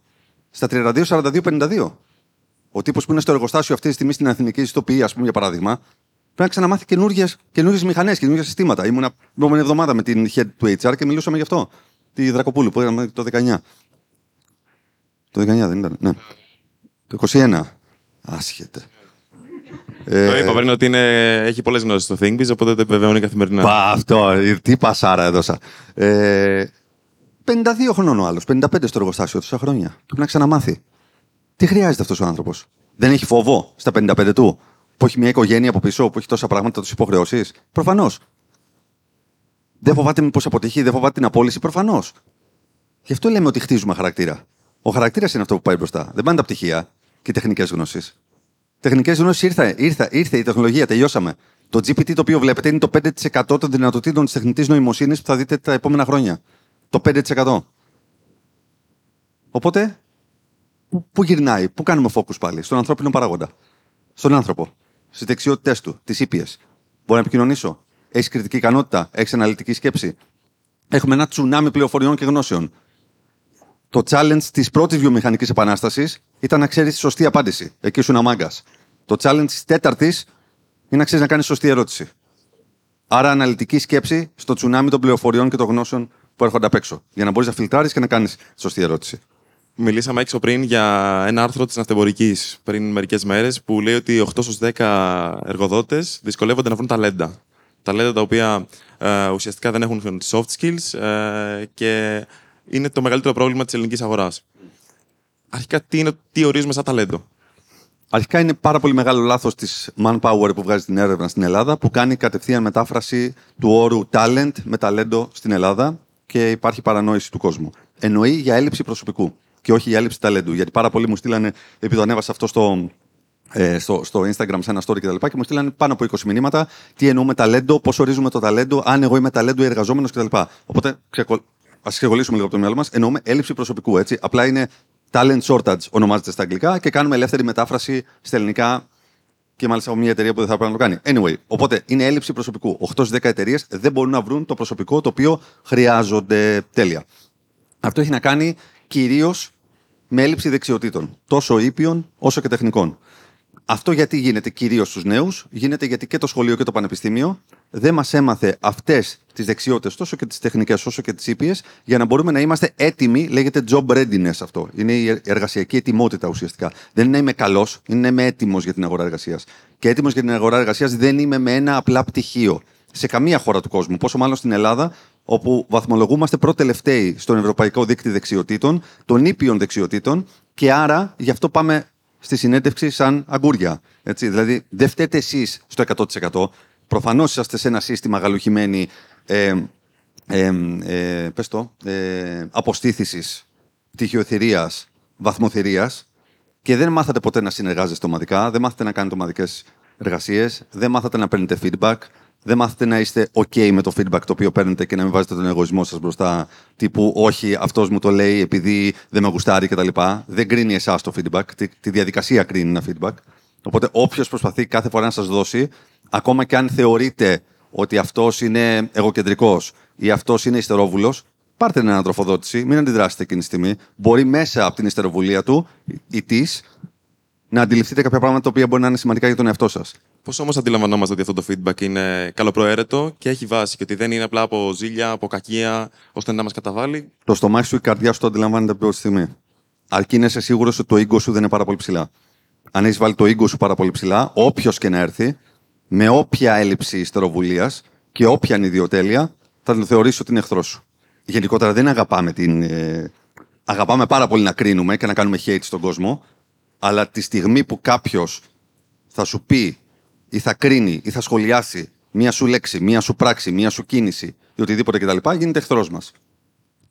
στα 32, 42, 52. Ο τύπος που είναι στο εργοστάσιο αυτή τη στιγμή στην Αθηνική Ιστοποιή, ας πούμε, για παράδειγμα, πρέπει να ξαναμάθει καινούργιε μηχανές, καινούργια συστήματα. Ήμουνα την επόμενη εβδομάδα με την head του HR και μιλούσαμε γι' αυτό. Τη Δρακοπούλου που είχαμε το 19. Το 19 δεν ήταν, ναι. Το 21. Άσχετε. Το είπα πριν ότι είναι, έχει πολλές γνώσεις στο ThinkBiz, οπότε το επιβεβαιώνει καθημερινά. Πα, αυτό, τι πασάρα έδωσα. Ε, 52 χρονών ο άλλος, 55 στο εργοστάσιο τόσα χρόνια. Πρέπει να ξαναμάθει. Τι χρειάζεται αυτός ο άνθρωπος; Δεν έχει φόβο στα 55 του, που έχει μια οικογένεια από πίσω, που έχει τόσα πράγματα, του υποχρεώσεις; Προφανώς. Δεν φοβάται μήπως αποτυχεί, δεν φοβάται την απόλυση, προφανώς. Γι' αυτό λέμε ότι χτίζουμε χαρακτήρα. Ο χαρακτήρας είναι αυτό που πάει μπροστά. Δεν πάνε τα πτυχία και οι τεχνικές γνώσεις. Τεχνικές γνώσεις ήρθε, ήρθε, ήρθε η τεχνολογία, τελειώσαμε. Το GPT το οποίο βλέπετε είναι το 5% των δυνατοτήτων της τεχνητής νοημοσύνης που θα δείτε τα επόμενα χρόνια. Το 5%. Οπότε, πού, πού γυρνάει, πού κάνουμε focus πάλι, στον ανθρώπινο παράγοντα. Στον άνθρωπο. Στις δεξιότητές του, τις ήπιες. Μπορώ να επικοινωνήσω; Έχεις κριτική ικανότητα, έχεις αναλυτική σκέψη; Έχουμε ένα τσουνάμι πληροφοριών και γνώσεων. Το challenge της πρώτης βιομηχανικής επανάστασης ήταν να ξέρεις τη σωστή απάντηση. Εκεί ήσουν μάγκα. Το challenge της τέταρτης είναι να ξέρεις να κάνεις σωστή ερώτηση. Άρα, αναλυτική σκέψη στο τσουνάμι των πληροφοριών και των γνώσεων που έρχονται απ' έξω. Για να μπορείς να φιλτράρει και να κάνεις σωστή ερώτηση. Μιλήσαμε έξω πριν για ένα άρθρο της Ναυτεμπορικής πριν μερικές μέρες που λέει ότι 8 στους 10 εργοδότες δυσκολεύονται να βρουν ταλέντα. Ταλέντα τα οποία ε, ουσιαστικά δεν έχουν soft skills ε, και είναι το μεγαλύτερο πρόβλημα της ελληνικής αγοράς. Αρχικά, τι, είναι, τι ορίζουμε σαν ταλέντο; Αρχικά είναι πάρα πολύ μεγάλο λάθος της Manpower που βγάζει την έρευνα στην Ελλάδα, που κάνει κατευθείαν μετάφραση του όρου talent με ταλέντο στην Ελλάδα και υπάρχει παρανόηση του κόσμου. Εννοεί για έλλειψη προσωπικού και όχι για έλλειψη ταλέντου. Γιατί πάρα πολλοί μου στείλανε, επειδή το ανέβασα αυτό στο, ε, στο, στο Instagram σε ένα story κτλ. Και, και μου στείλανε πάνω από 20 μηνύματα τι εννοούμε ταλέντο, πώς ορίζουμε το ταλέντο, αν εγώ είμαι ταλέντο ή εργαζόμενος κτλ. Οπότε ας ξεκολλήσουμε λίγο από το μυαλό μας. Εννοούμε έλλειψη προσωπικού. Έτσι. Απλά είναι talent shortage ονομάζεται στα αγγλικά και κάνουμε ελεύθερη μετάφραση στα ελληνικά και μάλιστα από μια εταιρεία που δεν θα πρέπει να το κάνει. Anyway, οπότε είναι έλλειψη προσωπικού. 8 10 εταιρείες δεν μπορούν να βρουν το προσωπικό το οποίο χρειάζονται. Τέλεια. Αυτό έχει να κάνει κυρίως με έλλειψη δεξιοτήτων, τόσο ήπιων όσο και τεχνικών. Αυτό γιατί γίνεται κυρίως στους νέους, γίνεται γιατί και το σχολείο και το πανεπιστήμιο δεν μας έμαθε αυτές τις δεξιότητες, τόσο και τις τεχνικές όσο και τις ήπιες, για να μπορούμε να είμαστε έτοιμοι, λέγεται job readiness αυτό. Είναι η εργασιακή ετοιμότητα ουσιαστικά. Δεν είναι να είμαι καλός, είναι να είμαι έτοιμος για την αγορά εργασίας. Και έτοιμος για την αγορά εργασίας δεν είμαι με ένα απλά πτυχίο. Σε καμία χώρα του κόσμου, πόσο μάλλον στην Ελλάδα, όπου βαθμολογούμαστε πρώτοι-τελευταίοι στον Ευρωπαϊκό Δίκτυο Δεξιοτήτων, των ήπιων δεξιοτήτων, και άρα γι' αυτό πάμε στη συνέντευξη σαν αγκούρια. Έτσι. Δηλαδή, δεν φταίτε εσείς στο 100%. Προφανώς είσαστε σε ένα σύστημα γαλουχημένοι ε, ε, ε, πες το, ε, αποστήθησης, πτυχιοθυρίας, βαθμοθυρίας και δεν μάθατε ποτέ να συνεργάζεστε ομαδικά, δεν μάθατε να κάνετε ομαδικές εργασίες, δεν μάθατε να παίρνετε feedback, δεν μάθετε να είστε OK με το feedback το οποίο παίρνετε και να μην βάζετε τον εγωισμό σας μπροστά. Τύπου, Όχι, αυτός μου το λέει επειδή δεν με γουστάρει κτλ. Δεν κρίνει εσάς το feedback. Τη, τη διαδικασία κρίνει ένα feedback. Οπότε, όποιος προσπαθεί κάθε φορά να σας δώσει, ακόμα και αν θεωρείτε ότι αυτός είναι εγωκεντρικός ή αυτός είναι ιστερόβουλος, πάρτε την ανατροφοδότηση, μην αντιδράσετε εκείνη τη στιγμή. Μπορεί μέσα από την ιστεροβουλία του ή της να αντιληφθείτε κάποια πράγματα τα οποία μπορεί να είναι σημαντικά για τον εαυτό σας. Πώς όμως αντιλαμβανόμαστε ότι αυτό το feedback είναι καλοπροαίρετο και έχει βάση και ότι δεν είναι απλά από ζήλια, από κακία, ώστε να μας καταβάλει. Το στομάχι σου, η καρδιά σου το αντιλαμβάνεται από τη στιγμή. Αρκεί να είσαι σίγουρος ότι το ego σου δεν είναι πάρα πολύ ψηλά. Αν έχεις βάλει το ego σου πάρα πολύ ψηλά, όποιος και να έρθει, με όποια έλλειψη ιστεροβουλίας και όποια ανιδιοτέλεια, θα τον θεωρήσει ότι είναι εχθρός σου. Γενικότερα δεν αγαπάμε την. Ε, αγαπάμε πάρα πολύ να κρίνουμε και να κάνουμε hate στον κόσμο, αλλά τη στιγμή που κάποιος θα σου πει ή θα κρίνει ή θα σχολιάσει μία σου λέξη, μία σου πράξη, μία σου κίνηση ή οτιδήποτε κτλ., γίνεται εχθρός μας.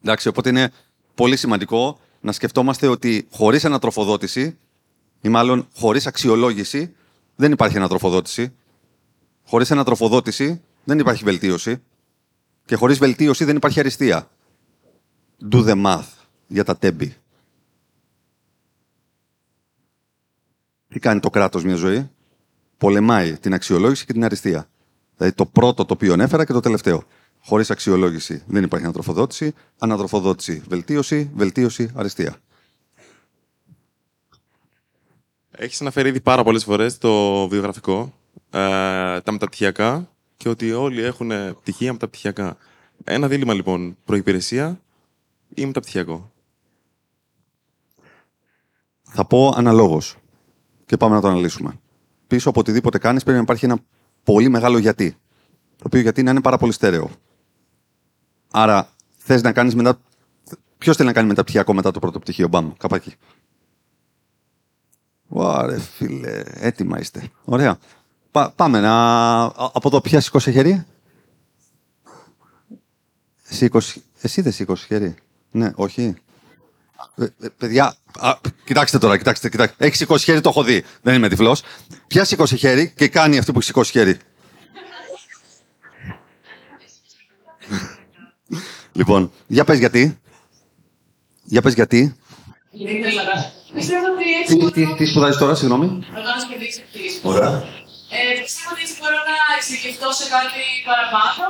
Εντάξει, οπότε είναι πολύ σημαντικό να σκεφτόμαστε ότι χωρίς ανατροφοδότηση ή μάλλον χωρίς αξιολόγηση δεν υπάρχει ανατροφοδότηση. Χωρίς ανατροφοδότηση δεν υπάρχει βελτίωση. Και χωρίς βελτίωση δεν υπάρχει αριστεία. do the math για τα τέμπη. Τι κάνει το κράτος μια ζωή; Πολεμάει την αξιολόγηση και την αριστεία. Δηλαδή το πρώτο το οποίο ανέφερα και το τελευταίο. Χωρίς αξιολόγηση δεν υπάρχει ανατροφοδότηση. Ανατροφοδότηση, βελτίωση, βελτίωση, αριστεία. Έχεις αναφέρει ήδη πάρα πολλές φορές το βιογραφικό, ε, τα μεταπτυχιακά και ότι όλοι έχουν πτυχία μεταπτυχιακά. Ένα δίλημα λοιπόν, προπηρεσία ή μεταπτυχιακό; Θα πω αναλόγως. Και πάμε να το αναλύσουμε. Πίσω από οτιδήποτε κάνεις πρέπει να υπάρχει ένα πολύ μεγάλο γιατί. Το οποίο γιατί να είναι πάρα πολύ στέρεο. Άρα, θες να κάνεις μετά. Ποιος θέλει να κάνει μεταπτυχιακό μετά το πρώτο πτυχίο, μπαμ, καπάκι. Ωραία, φίλε, έτοιμα είστε. Ωραία. Πά- πάμε να. α- Από εδώ, ποια σηκώσε χέρι; Σήκωσε. Εσύ δεν σήκωσε χέρι. Ναι, όχι. Ε, ε, παιδιά, α, κοιτάξτε τώρα, κοιτάξτε, κοιτάξτε. Έχει σηκώσει χέρι, το έχω δει. Δεν είμαι τυφλός. Ποια σηκώσει χέρι και κάνει αυτή που έχει σηκώσει χέρι. λοιπόν, για πες γιατί. Για πες γιατί. Γιατί ήθελα να. Πιστεύω ότι έτσι Τι, μπορώ τι, τι σπουδάζεις τώρα, συγγνώμη. οργάνωση και δείξη κτήσης. Ωραία. Ε, πιστεύω ότι έτσι μπορώ να εξειδικευτώ σε κάτι παραπάνω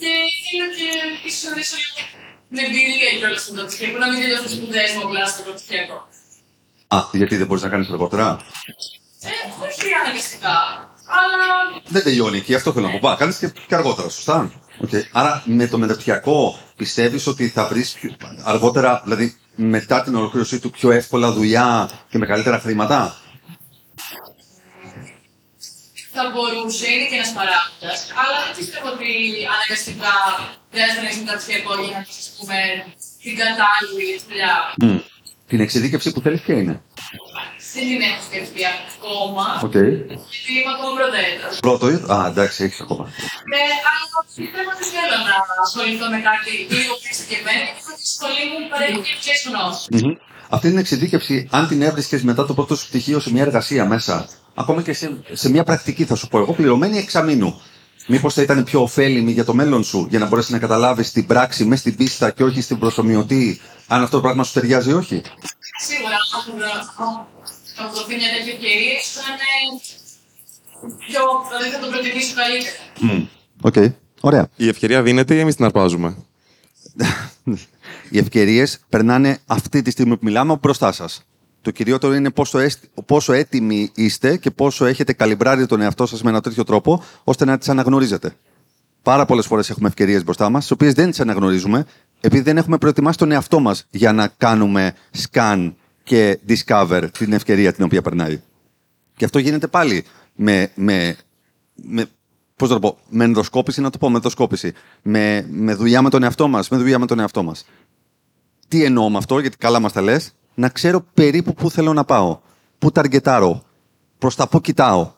και θέλω και ίσως να δείσω λίγο την εμπειρία κιόλας στον πρωτοτυχιακό, να μην τελειώσω τις σπουδές μου απλά στο πρωτοτυχιακό. Α, γιατί δεν μπορείς να κάνεις αργότερα. Ε, όχι αναγκαστικά, αλλά Δεν τελειώνει εκεί, αυτό θέλω να πω. Πά, κάνεις και, και αργότερα, σωστά; Okay. Άρα με το μεταπτυχιακό πιστεύεις ότι θα βρεις πιο- αργότερα, δηλαδή μετά την ολοκλήρωσή του πιο εύκολα δουλειά και με καλύτερα χρήματα; Θα μπορούσε, είναι και ένας παράγοντας, αλλά δεν πιστεύω ότι αναγκαστικά χρειάζεται να έχει μεταπτυχιακό για να έχει, ας πούμε, την κατάλληλη δουλειά. Μμ. Την εξειδίκευση που θέλεις ποια είναι; Δεν την έχω σκεφτεί ακόμα, Okay. γιατί είμαι ακόμα πρωτέτος. Πρώτο, α, εντάξει, έχεις ακόμα. Ναι, αλλά πιστεύω ότι θέλω να ασχοληθώ με κάτι λίγο πιο συγκεκριμένο, γιατί η σχολή μου παρέχει ποιες γνώσεις. Μμμ. Αυτή την εξειδίκευση, αν την έβρισκες μετά το πρώτο σου πτυχίο σε μια εργασία μέσα, ακόμα και σε, σε μια πρακτική, θα σου πω εγώ, πληρωμένη εξαμήνου. Μήπως θα ήταν πιο ωφέλιμη για το μέλλον σου, για να μπορέσεις να καταλάβεις την πράξη μέσα στην πίστα και όχι στην προσωμιωτή, αν αυτό το πράγμα σου ταιριάζει ή όχι; Σίγουρα, αν θα μου δοθεί μια τέτοια ευκαιρία, ίσως θα είναι πιο, δηλαδή θα το προτιμήσω καλύτερα. Μμ. Οκ. Ωραία. Η ευκαιρία δίνεται ή εμείς την αρπάζουμε; *laughs* Οι ευκαιρίες περνάνε αυτή τη στιγμή που μιλάμε μπροστά σας. Το κυριότερο είναι πόσο, έσ- πόσο έτοιμοι είστε και πόσο έχετε καλιμπράρει τον εαυτό σας με ένα τέτοιο τρόπο ώστε να τις αναγνωρίζετε. Πάρα πολλές φορές έχουμε ευκαιρίες μπροστά μας, τις οποίες δεν τις αναγνωρίζουμε, επειδή δεν έχουμε προετοιμάσει τον εαυτό μας για να κάνουμε scan και discover την ευκαιρία την οποία περνάει. Και αυτό γίνεται πάλι με, με, με πώς να το πω, με ενδοσκόπηση, να το πω, με ενδοσκόπηση. Με, με δουλειά με τον εαυτό μας, με δουλειά με τον εαυτό μας. Τι εννοώ με αυτό, γιατί καλά μας τα λες, να ξέρω περίπου πού θέλω να πάω, πού ταργετάρω, προς τα πού κοιτάω.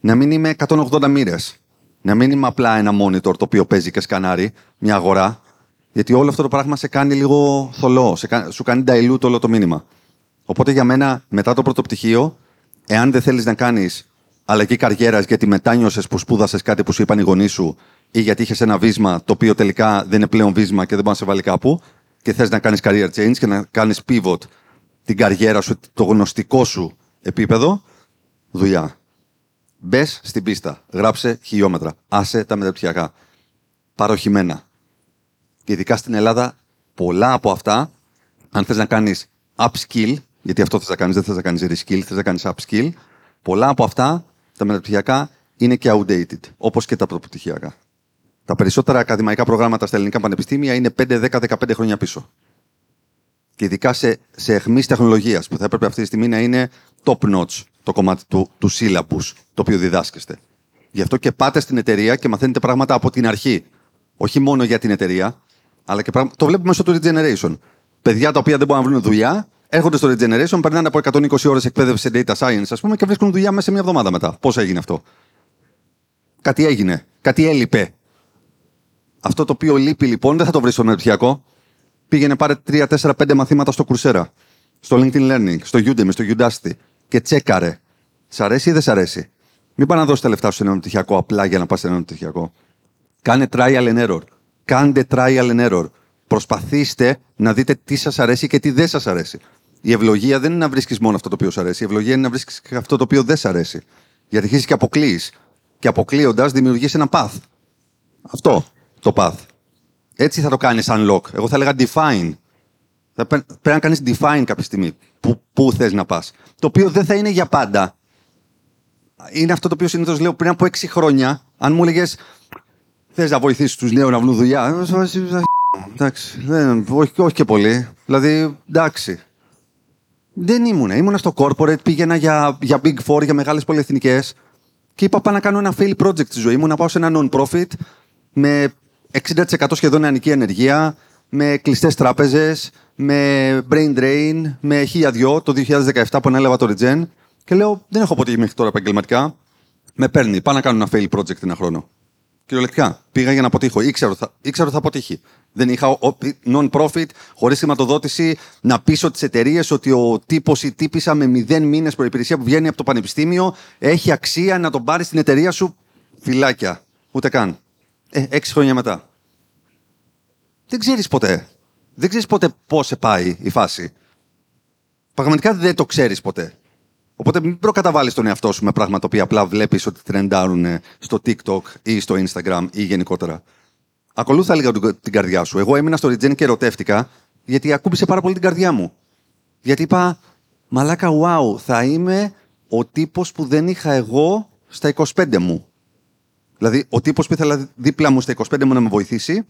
Να μην είμαι 180 μοίρες. Να μην είμαι απλά ένα monitor το οποίο παίζει και σκανάρει, μια αγορά. Γιατί όλο αυτό το πράγμα σε κάνει λίγο θολό, σε, κα- σου κάνει dilute όλο το μήνυμα. Οπότε για μένα, μετά το πρώτο πτυχίο, εάν δεν θέλεις να κάνεις αλλαγή καριέρας γιατί μετάνιωσε που σπούδασες κάτι που σου είπαν οι γονείς σου ή γιατί είχες ένα βίσμα το οποίο τελικά δεν είναι πλέον βίσμα και δεν μπορεί να σε βάλει κάπου και θες να κάνεις career change και να κάνεις pivot την καριέρα σου, το γνωστικό σου επίπεδο, δουλειά. Μπες στην πίστα. Γράψε χιλιόμετρα. Άσε τα μεταπτυχιακά. Παροχημένα. Και ειδικά στην Ελλάδα, πολλά από αυτά, αν θες να κάνεις upskill, γιατί αυτό θες να κάνεις, δεν θες να κάνεις reskill, θες να κάνεις upskill, πολλά από αυτά, τα μεταπτυχιακά, είναι και outdated, όπως και τα πρωτοπτυχιακά. Τα περισσότερα ακαδημαϊκά προγράμματα στα ελληνικά πανεπιστήμια είναι 5, 10, 15 χρόνια πίσω. Και ειδικά σε, σε αιχμής τεχνολογίας, που θα έπρεπε αυτή τη στιγμή να είναι top notch το κομμάτι του, του syllabus, το οποίο διδάσκεστε. Γι' αυτό και πάτε στην εταιρεία και μαθαίνετε πράγματα από την αρχή. Όχι μόνο για την εταιρεία, αλλά και πράγματα. Το βλέπουμε μέσω του regeneration. Παιδιά τα οποία δεν μπορούν να βρουν δουλειά, έρχονται στο regeneration, περνάνε από 120 ώρες εκπαίδευση σε data science, ας πούμε, και βρίσκουν δουλειά μέσα σε μια εβδομάδα μετά. Πώς έγινε αυτό; Κάτι έγινε. Κάτι έλειπε. Αυτό το οποίο λείπει λοιπόν δεν θα το βρεις στο μεταπτυχιακό. Πήγαινε πάρε 3, 4, 5 μαθήματα στο Coursera, στο LinkedIn Learning, στο Udemy, στο Udacity και τσέκαρε. Σ' αρέσει ή δεν σ' αρέσει; Μην πάει να δώσεις τα λεφτά σου σε ένα μεταπτυχιακό απλά για να πας σε ένα μεταπτυχιακό. Κάνε trial and error. Κάντε trial and error. Προσπαθήστε να δείτε τι σας αρέσει και τι δεν σας αρέσει. Η ευλογία δεν είναι να βρίσκεις μόνο αυτό το οποίο σου αρέσει. Η ευλογία είναι να βρίσκεις και αυτό το οποίο δεν σου αρέσει. Γιατί αρχίζεις και αποκλείεις. Και αποκλείοντας, δημιουργείς ένα path. Αυτό το path. Έτσι θα το κάνεις unlock. Εγώ θα έλεγα define. Θα πρέ- πρέπει να κάνεις define κάποια στιγμή. Πού, πού θες να πας. Το οποίο δεν θα είναι για πάντα. Είναι αυτό το οποίο συνήθως λέω πριν από 6 χρόνια. Αν μου έλεγες θες να βοηθήσεις τους νέους να βρουν δουλειά; θα σου βάζει, «Α, Εντάξει, δεν, όχι, όχι και πολύ. Δηλαδή, εντάξει. Δεν ήμουνα. Ήμουνα στο corporate, πήγαινα για, για big four, για μεγάλες πολυεθνικές. Και είπα πάω να κάνω ένα fail project στη ζωή μου, να πάω σε ένα non-profit με 60% σχεδόν νεανική ενεργεία, με κλειστές τράπεζες, με brain drain, με χίλια δυο το 2017 που ανέλαβα το Regen. Και λέω, δεν έχω αποτύχει μέχρι τώρα επαγγελματικά. Με παίρνει, πάω να κάνω ένα fail project ένα χρόνο. Κυριολεκτικά. Πήγα για να αποτύχω. Ήξερα ότι θα, ήξερα ότι θα αποτύχει. Δεν είχα ο- non-profit, χωρίς χρηματοδότηση, να πείσω τις εταιρείες ότι ο τύπος ή τύπησα με μηδέν μήνες προπηρεσία που βγαίνει από το πανεπιστήμιο έχει αξία να τον πάρει στην εταιρεία σου. Φυλάκια. Ούτε καν. Ε, έξι χρόνια μετά. Δεν ξέρεις ποτέ. Δεν ξέρεις ποτέ πώς σε πάει η φάση. Πραγματικά δεν το ξέρεις ποτέ. Οπότε μην προκαταβάλεις τον εαυτό σου με πράγματα τα οποία απλά βλέπεις ότι τρεντάρουν στο TikTok ή στο Instagram ή γενικότερα. Ακολούθα λίγο την- την καρδιά σου. Εγώ έμεινα στο Regen και ερωτεύτηκα γιατί ακούμπησε πάρα πολύ την καρδιά μου. Γιατί είπα, μαλάκα, wow, θα είμαι ο τύπος που δεν είχα εγώ στα 25 μου. Δηλαδή, ο τύπος που ήθελα δίπλα μου στα 25 μου να με βοηθήσει,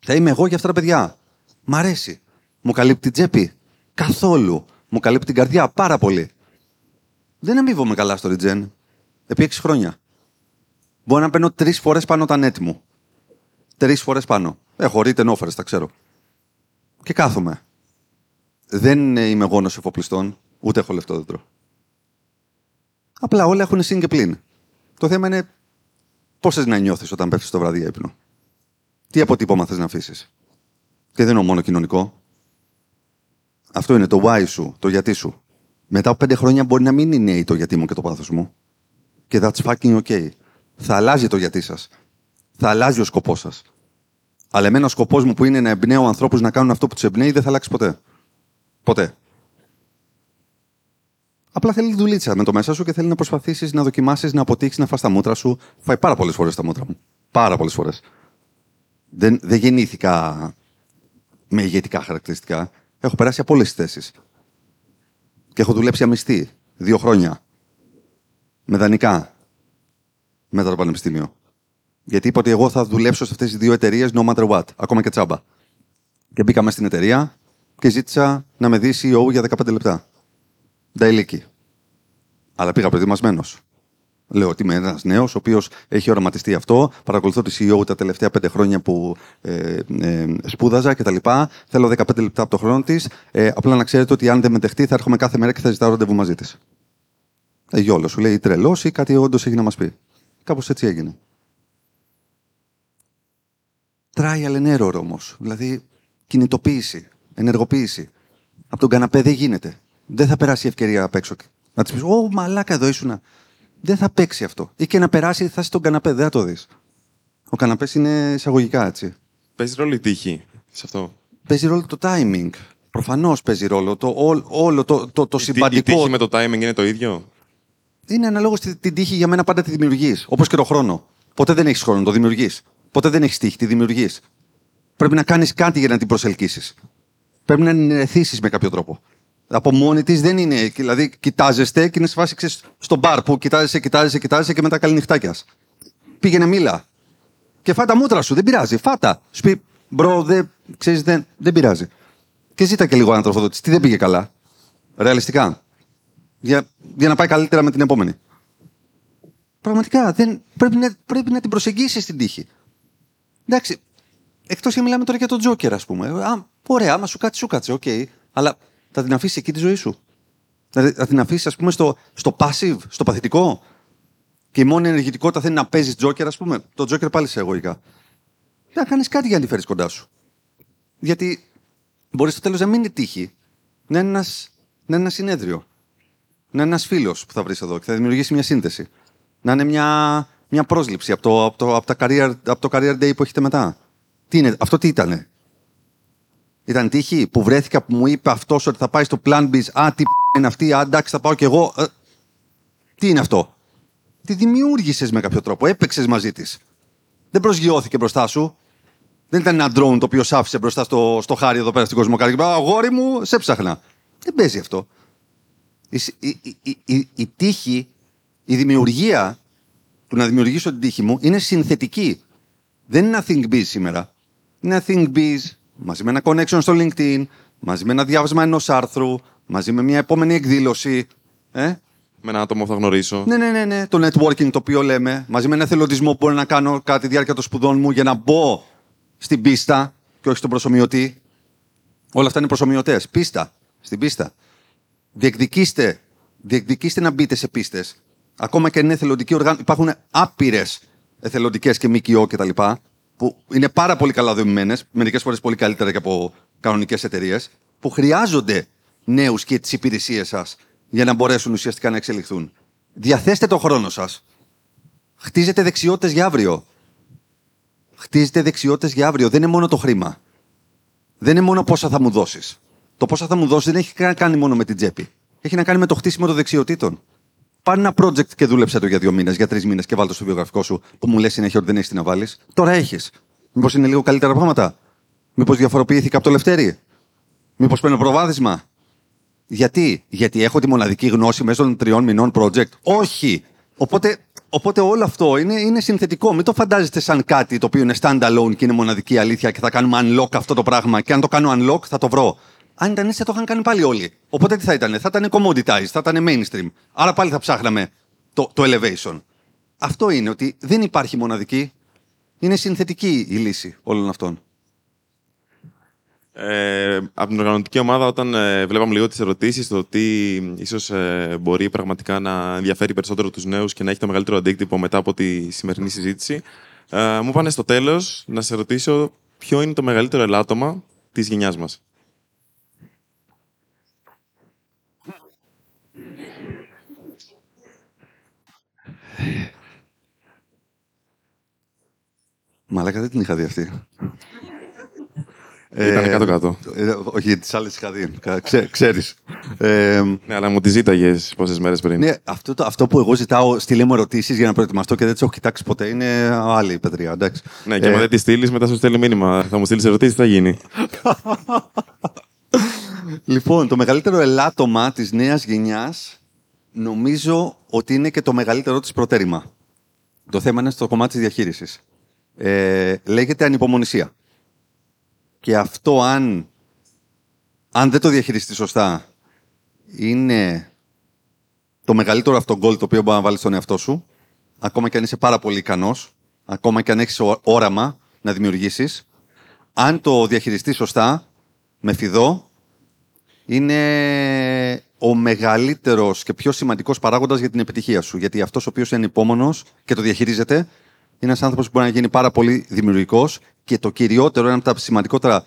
θα είμαι εγώ για αυτά τα παιδιά. Μ' αρέσει. Μου καλύπτει την τσέπη. Καθόλου. Μου καλύπτει την καρδιά πάρα πολύ. Δεν αμείβομαι καλά στο Regen. Επί 6 χρόνια. Μπορώ να παίρνω τρεις φορές πάνω τα net μου. Τρεις φορές πάνω. Έχω written offers, τα ξέρω. Και κάθομαι. Δεν είμαι γόνος εφοπλιστών, ούτε έχω λεφτό δέντρο. Απλά όλα έχουν συν και πλήν. Το θέμα είναι πώς θες να νιώθεις όταν πέφτεις το βράδυ για ύπνο. Τι αποτύπωμα θες να αφήσεις; Και δεν είναι μόνο κοινωνικό. Αυτό είναι το why σου, το γιατί σου. Μετά από πέντε χρόνια μπορεί να μην είναι το γιατί μου και το πάθος μου. Και that's fucking okay. Θα αλλάζει το γιατί σας. Θα αλλάζει ο σκοπός σας. Αλλά εμένα ο σκοπός μου που είναι να εμπνέω ανθρώπους να κάνουν αυτό που τους εμπνέει δεν θα αλλάξει ποτέ. Ποτέ. Απλά θέλει δουλίτσα με το μέσα σου και θέλει να προσπαθήσεις να δοκιμάσεις, να αποτύχεις, να φας τα μούτρα σου. Φάει πάρα πολλές φορές τα μούτρα μου. Πάρα πολλές φορές. Δεν, δεν γεννήθηκα με ηγετικά χαρακτηριστικά. Έχω περάσει από όλες τις θέσεις. Και έχω δουλέψει αμυστή. Δύο χρόνια. Με δανεικά. Μετά το πανεπιστήμιο. Γιατί είπα ότι εγώ θα δουλέψω σε αυτές τις δύο εταιρείες no matter what. Ακόμα και τσάμπα. Και μπήκα μέσα στην εταιρεία και ζήτησα να με δει CEO για 15 λεπτά. Νταηλίκη. Αλλά πήγα προετοιμασμένος. Λέω ότι είμαι ένας νέος, ο οποίος έχει οραματιστεί αυτό. Παρακολουθώ τη CEO τα τελευταία πέντε χρόνια που ε, ε, σπούδαζα κτλ. Θέλω 15 λεπτά από το χρόνο της. Ε, απλά να ξέρετε ότι αν δεν με δεχτεί, θα έρχομαι κάθε μέρα και θα ζητάω ραντεβού μαζί της. Ε, γιόλος, σου λέει τρελός ή κάτι όντως έχει να μας πει. Κάπως έτσι έγινε. Trial and error όμως. Δηλαδή κινητοποίηση, ενεργοποίηση. Από τον καναπέ δεν γίνεται. Δεν θα περάσει η ευκαιρία απ' έξω. Να της πεις: Ω, μαλάκα, εδώ ήσουνα. Δεν θα παίξει αυτό. Ή και να περάσει, θα είσαι στον καναπέ, δεν θα το δεις. Ο καναπές είναι εισαγωγικά έτσι. Παίζει ρόλο η τύχη σε αυτό; Παίζει ρόλο το timing. Προφανώς παίζει ρόλο. Το, όλ- όλο το, το, το Η τύ- Η συμπαντικό. τύχη με το timing είναι το ίδιο; Είναι αναλόγως στη- την τύχη για μένα πάντα τη δημιουργείς. Όπως και το χρόνο. Ποτέ δεν έχεις χρόνο, το δημιουργείς. Ποτέ δεν έχεις τύχη, τη δημιουργείς. Πρέπει να κάνεις κάτι για να την προσελκύσεις. Πρέπει να ενεθίσει με κάποιο τρόπο. Από μόνη της δεν είναι. Δηλαδή, κοιτάζεστε και είναι σε φάση ξέρεις, στο μπαρ που κοιτάζεσαι, κοιτάζεσαι, κοιτάζεσαι και μετά καληνυχτάκια. Πήγαινε μίλα. Και φάτα μούτρα σου, δεν πειράζει. Φάτα. Σου πει, bro, δεν, ξέρεις, δεν, δεν πειράζει. Και ζήτα και λίγο ανατροφοδότηση. Τι δεν πήγε καλά. Ρεαλιστικά. Για, για να πάει καλύτερα με την επόμενη. Πραγματικά δεν, πρέπει, να, πρέπει να την προσεγγίσεις την τύχη. Εντάξει. Εκτός και μιλάμε τώρα για τον Τζόκερ, ας πούμε. Α, ωραία, άμα σου κάτσει, σου κάτσε, οκ. Αλλά θα την αφήσεις εκεί τη ζωή σου. Δηλαδή, θα την αφήσεις, ας πούμε, στο, στο passive, στο παθητικό. Και η μόνη ενεργητικότητα θέλει να παίζεις Τζόκερ, ας πούμε. Το Τζόκερ πάλι σχετικά. Να κάνεις κάτι για να τη φέρεις κοντά σου. Γιατί μπορεί στο τέλος να μην είναι τύχη. Να είναι ένας να είναι ένα συνέδριο. Να είναι ένας φίλος που θα βρεις εδώ και θα δημιουργήσει μια σύνθεση. Να είναι μια, μια πρόσληψη από το, από, το, από, τα career, από το career day που έχετε μετά. Τι είναι, αυτό τι ήτανε; Ήταν τύχη που βρέθηκα που μου είπε αυτός ότι θα πάει στο Plan B. Α, τι π- είναι αυτή, α, εντάξει, θα πάω κι εγώ. Ε, τι είναι αυτό; Τη δημιούργησες με κάποιο τρόπο. Έπαιξες μαζί της. Δεν προσγειώθηκε μπροστά σου. Δεν ήταν ένα drone το οποίο σ' άφησε μπροστά στο, στο χάρι εδώ πέρα στην Κοσμοκάρη. και είπε, Αγόρι μου, σε ψάχνα. Δεν παίζει αυτό. Η, σ- η, η, η, η, η τύχη, η δημιουργία του να δημιουργήσω την τύχη μου είναι συνθετική. Δεν είναι ένα think biz σήμερα. Είναι ένα think biz μαζί με ένα connection στο LinkedIn, μαζί με ένα διάβασμα ενός άρθρου, μαζί με μια επόμενη εκδήλωση. Ε; Με ένα άτομο που θα γνωρίσω. Ναι, ναι, ναι, ναι. Το networking το οποίο λέμε, μαζί με ένα εθελοντισμό που μπορώ να κάνω κατά τη διάρκεια των σπουδών μου για να μπω στην πίστα και όχι στον προσωμιωτή. Όλα αυτά είναι προσωμιωτές. Πίστα. Στην πίστα. Διεκδικήστε, διεκδικήστε να μπείτε σε πίστες. Ακόμα και αν είναι εθελοντική οργάνωση. Υπάρχουν άπειρες εθελοντικές και ΜΚΟ κτλ. Που είναι πάρα πολύ καλά δομημένες, μερικές φορές πολύ καλύτερα και από κανονικές εταιρείες, που χρειάζονται νέους και τις υπηρεσίες σας για να μπορέσουν ουσιαστικά να εξελιχθούν. Διαθέστε το χρόνο σας. Χτίζετε δεξιότητες για αύριο. Χτίζετε δεξιότητες για αύριο. Δεν είναι μόνο το χρήμα. Δεν είναι μόνο πόσα θα μου δώσεις. Το πόσα θα μου δώσεις δεν έχει να κάνει μόνο με την τσέπη. Έχει να κάνει με το χτίσιμο των δεξιοτήτων. Πάρε ένα project και δούλεψε το για δύο μήνες, για τρεις μήνες και βάλτε το στο βιογραφικό σου που μου λες συνέχεια ότι δεν έχεις τι να βάλεις. Τώρα έχεις. Μήπως είναι λίγο καλύτερα πράγματα. Μήπως διαφοροποιήθηκα από το Λευτέρι. Μήπως παίρνω προβάδισμα. Γιατί, Γιατί έχω τη μοναδική γνώση μέσω των τριών μηνών project. Όχι. Οπότε, οπότε όλο αυτό είναι, είναι συνθετικό. Μην το φαντάζεστε σαν κάτι το οποίο είναι standalone και είναι μοναδική αλήθεια και θα κάνουμε unlock αυτό το πράγμα. Και αν το κάνω unlock θα το βρω. Αν ήταν έτσι θα το είχαν κάνει πάλι όλοι. Οπότε τι θα ήταν, θα ήταν commoditized, θα ήταν mainstream. Άρα πάλι θα ψάχναμε το, το elevation. Αυτό είναι ότι δεν υπάρχει μοναδική. Είναι συνθετική η λύση όλων αυτών. Ε, από την οργανωτική ομάδα, όταν ε, βλέπαμε λίγο τις ερωτήσεις, το τι ίσως ε, μπορεί πραγματικά να ενδιαφέρει περισσότερο τους νέους και να έχει το μεγαλύτερο αντίκτυπο μετά από τη σημερινή συζήτηση, ε, μου είπανε στο τέλος να σε ρωτήσω ποιο είναι το μεγαλύτερο ελάττωμα της γενιάς μας. Μαλάκα δεν την είχα δει αυτή. Ήταν κάτω-κάτω. Ε, όχι, τις άλλες είχα δει. Ξέ, ξέρεις. Ε, Ναι, αλλά μου τη ζήταγες πόσες μέρες πριν. ναι, αυτό, το, αυτό που εγώ ζητάω, στείλε μου ερωτήσεις για να προετοιμαστώ και δεν τις έχω κοιτάξει ποτέ, είναι άλλη η παιδρία. Εντάξει. Ναι, και Ε, άμα δεν τη στείλεις, μετά σου στέλνει μήνυμα. Θα μου στείλεις ερωτήσεις, τι θα γίνει; *laughs* Λοιπόν, το μεγαλύτερο ελάττωμα της νέας γενιάς νομίζω ότι είναι και το μεγαλύτερο της προτέρημα. Το θέμα είναι στο κομμάτι της διαχείρισης. Ε, λέγεται ανυπομονησία. Και αυτό αν, αν δεν το διαχειριστεί σωστά είναι το μεγαλύτερο αυτό γκολ το οποίο μπορεί να βάλεις στον εαυτό σου, ακόμα και αν είσαι πάρα πολύ ικανός, ακόμα και αν έχεις ό- όραμα να δημιουργήσεις, αν το διαχειριστείς σωστά, με φιδό, είναι ο μεγαλύτερος και πιο σημαντικός παράγοντας για την επιτυχία σου. Γιατί αυτός ο οποίος είναι υπόμονο και το διαχειρίζεται, είναι ένας άνθρωπος που μπορεί να γίνει πάρα πολύ δημιουργικός και το κυριότερο, ένα από τα σημαντικότερα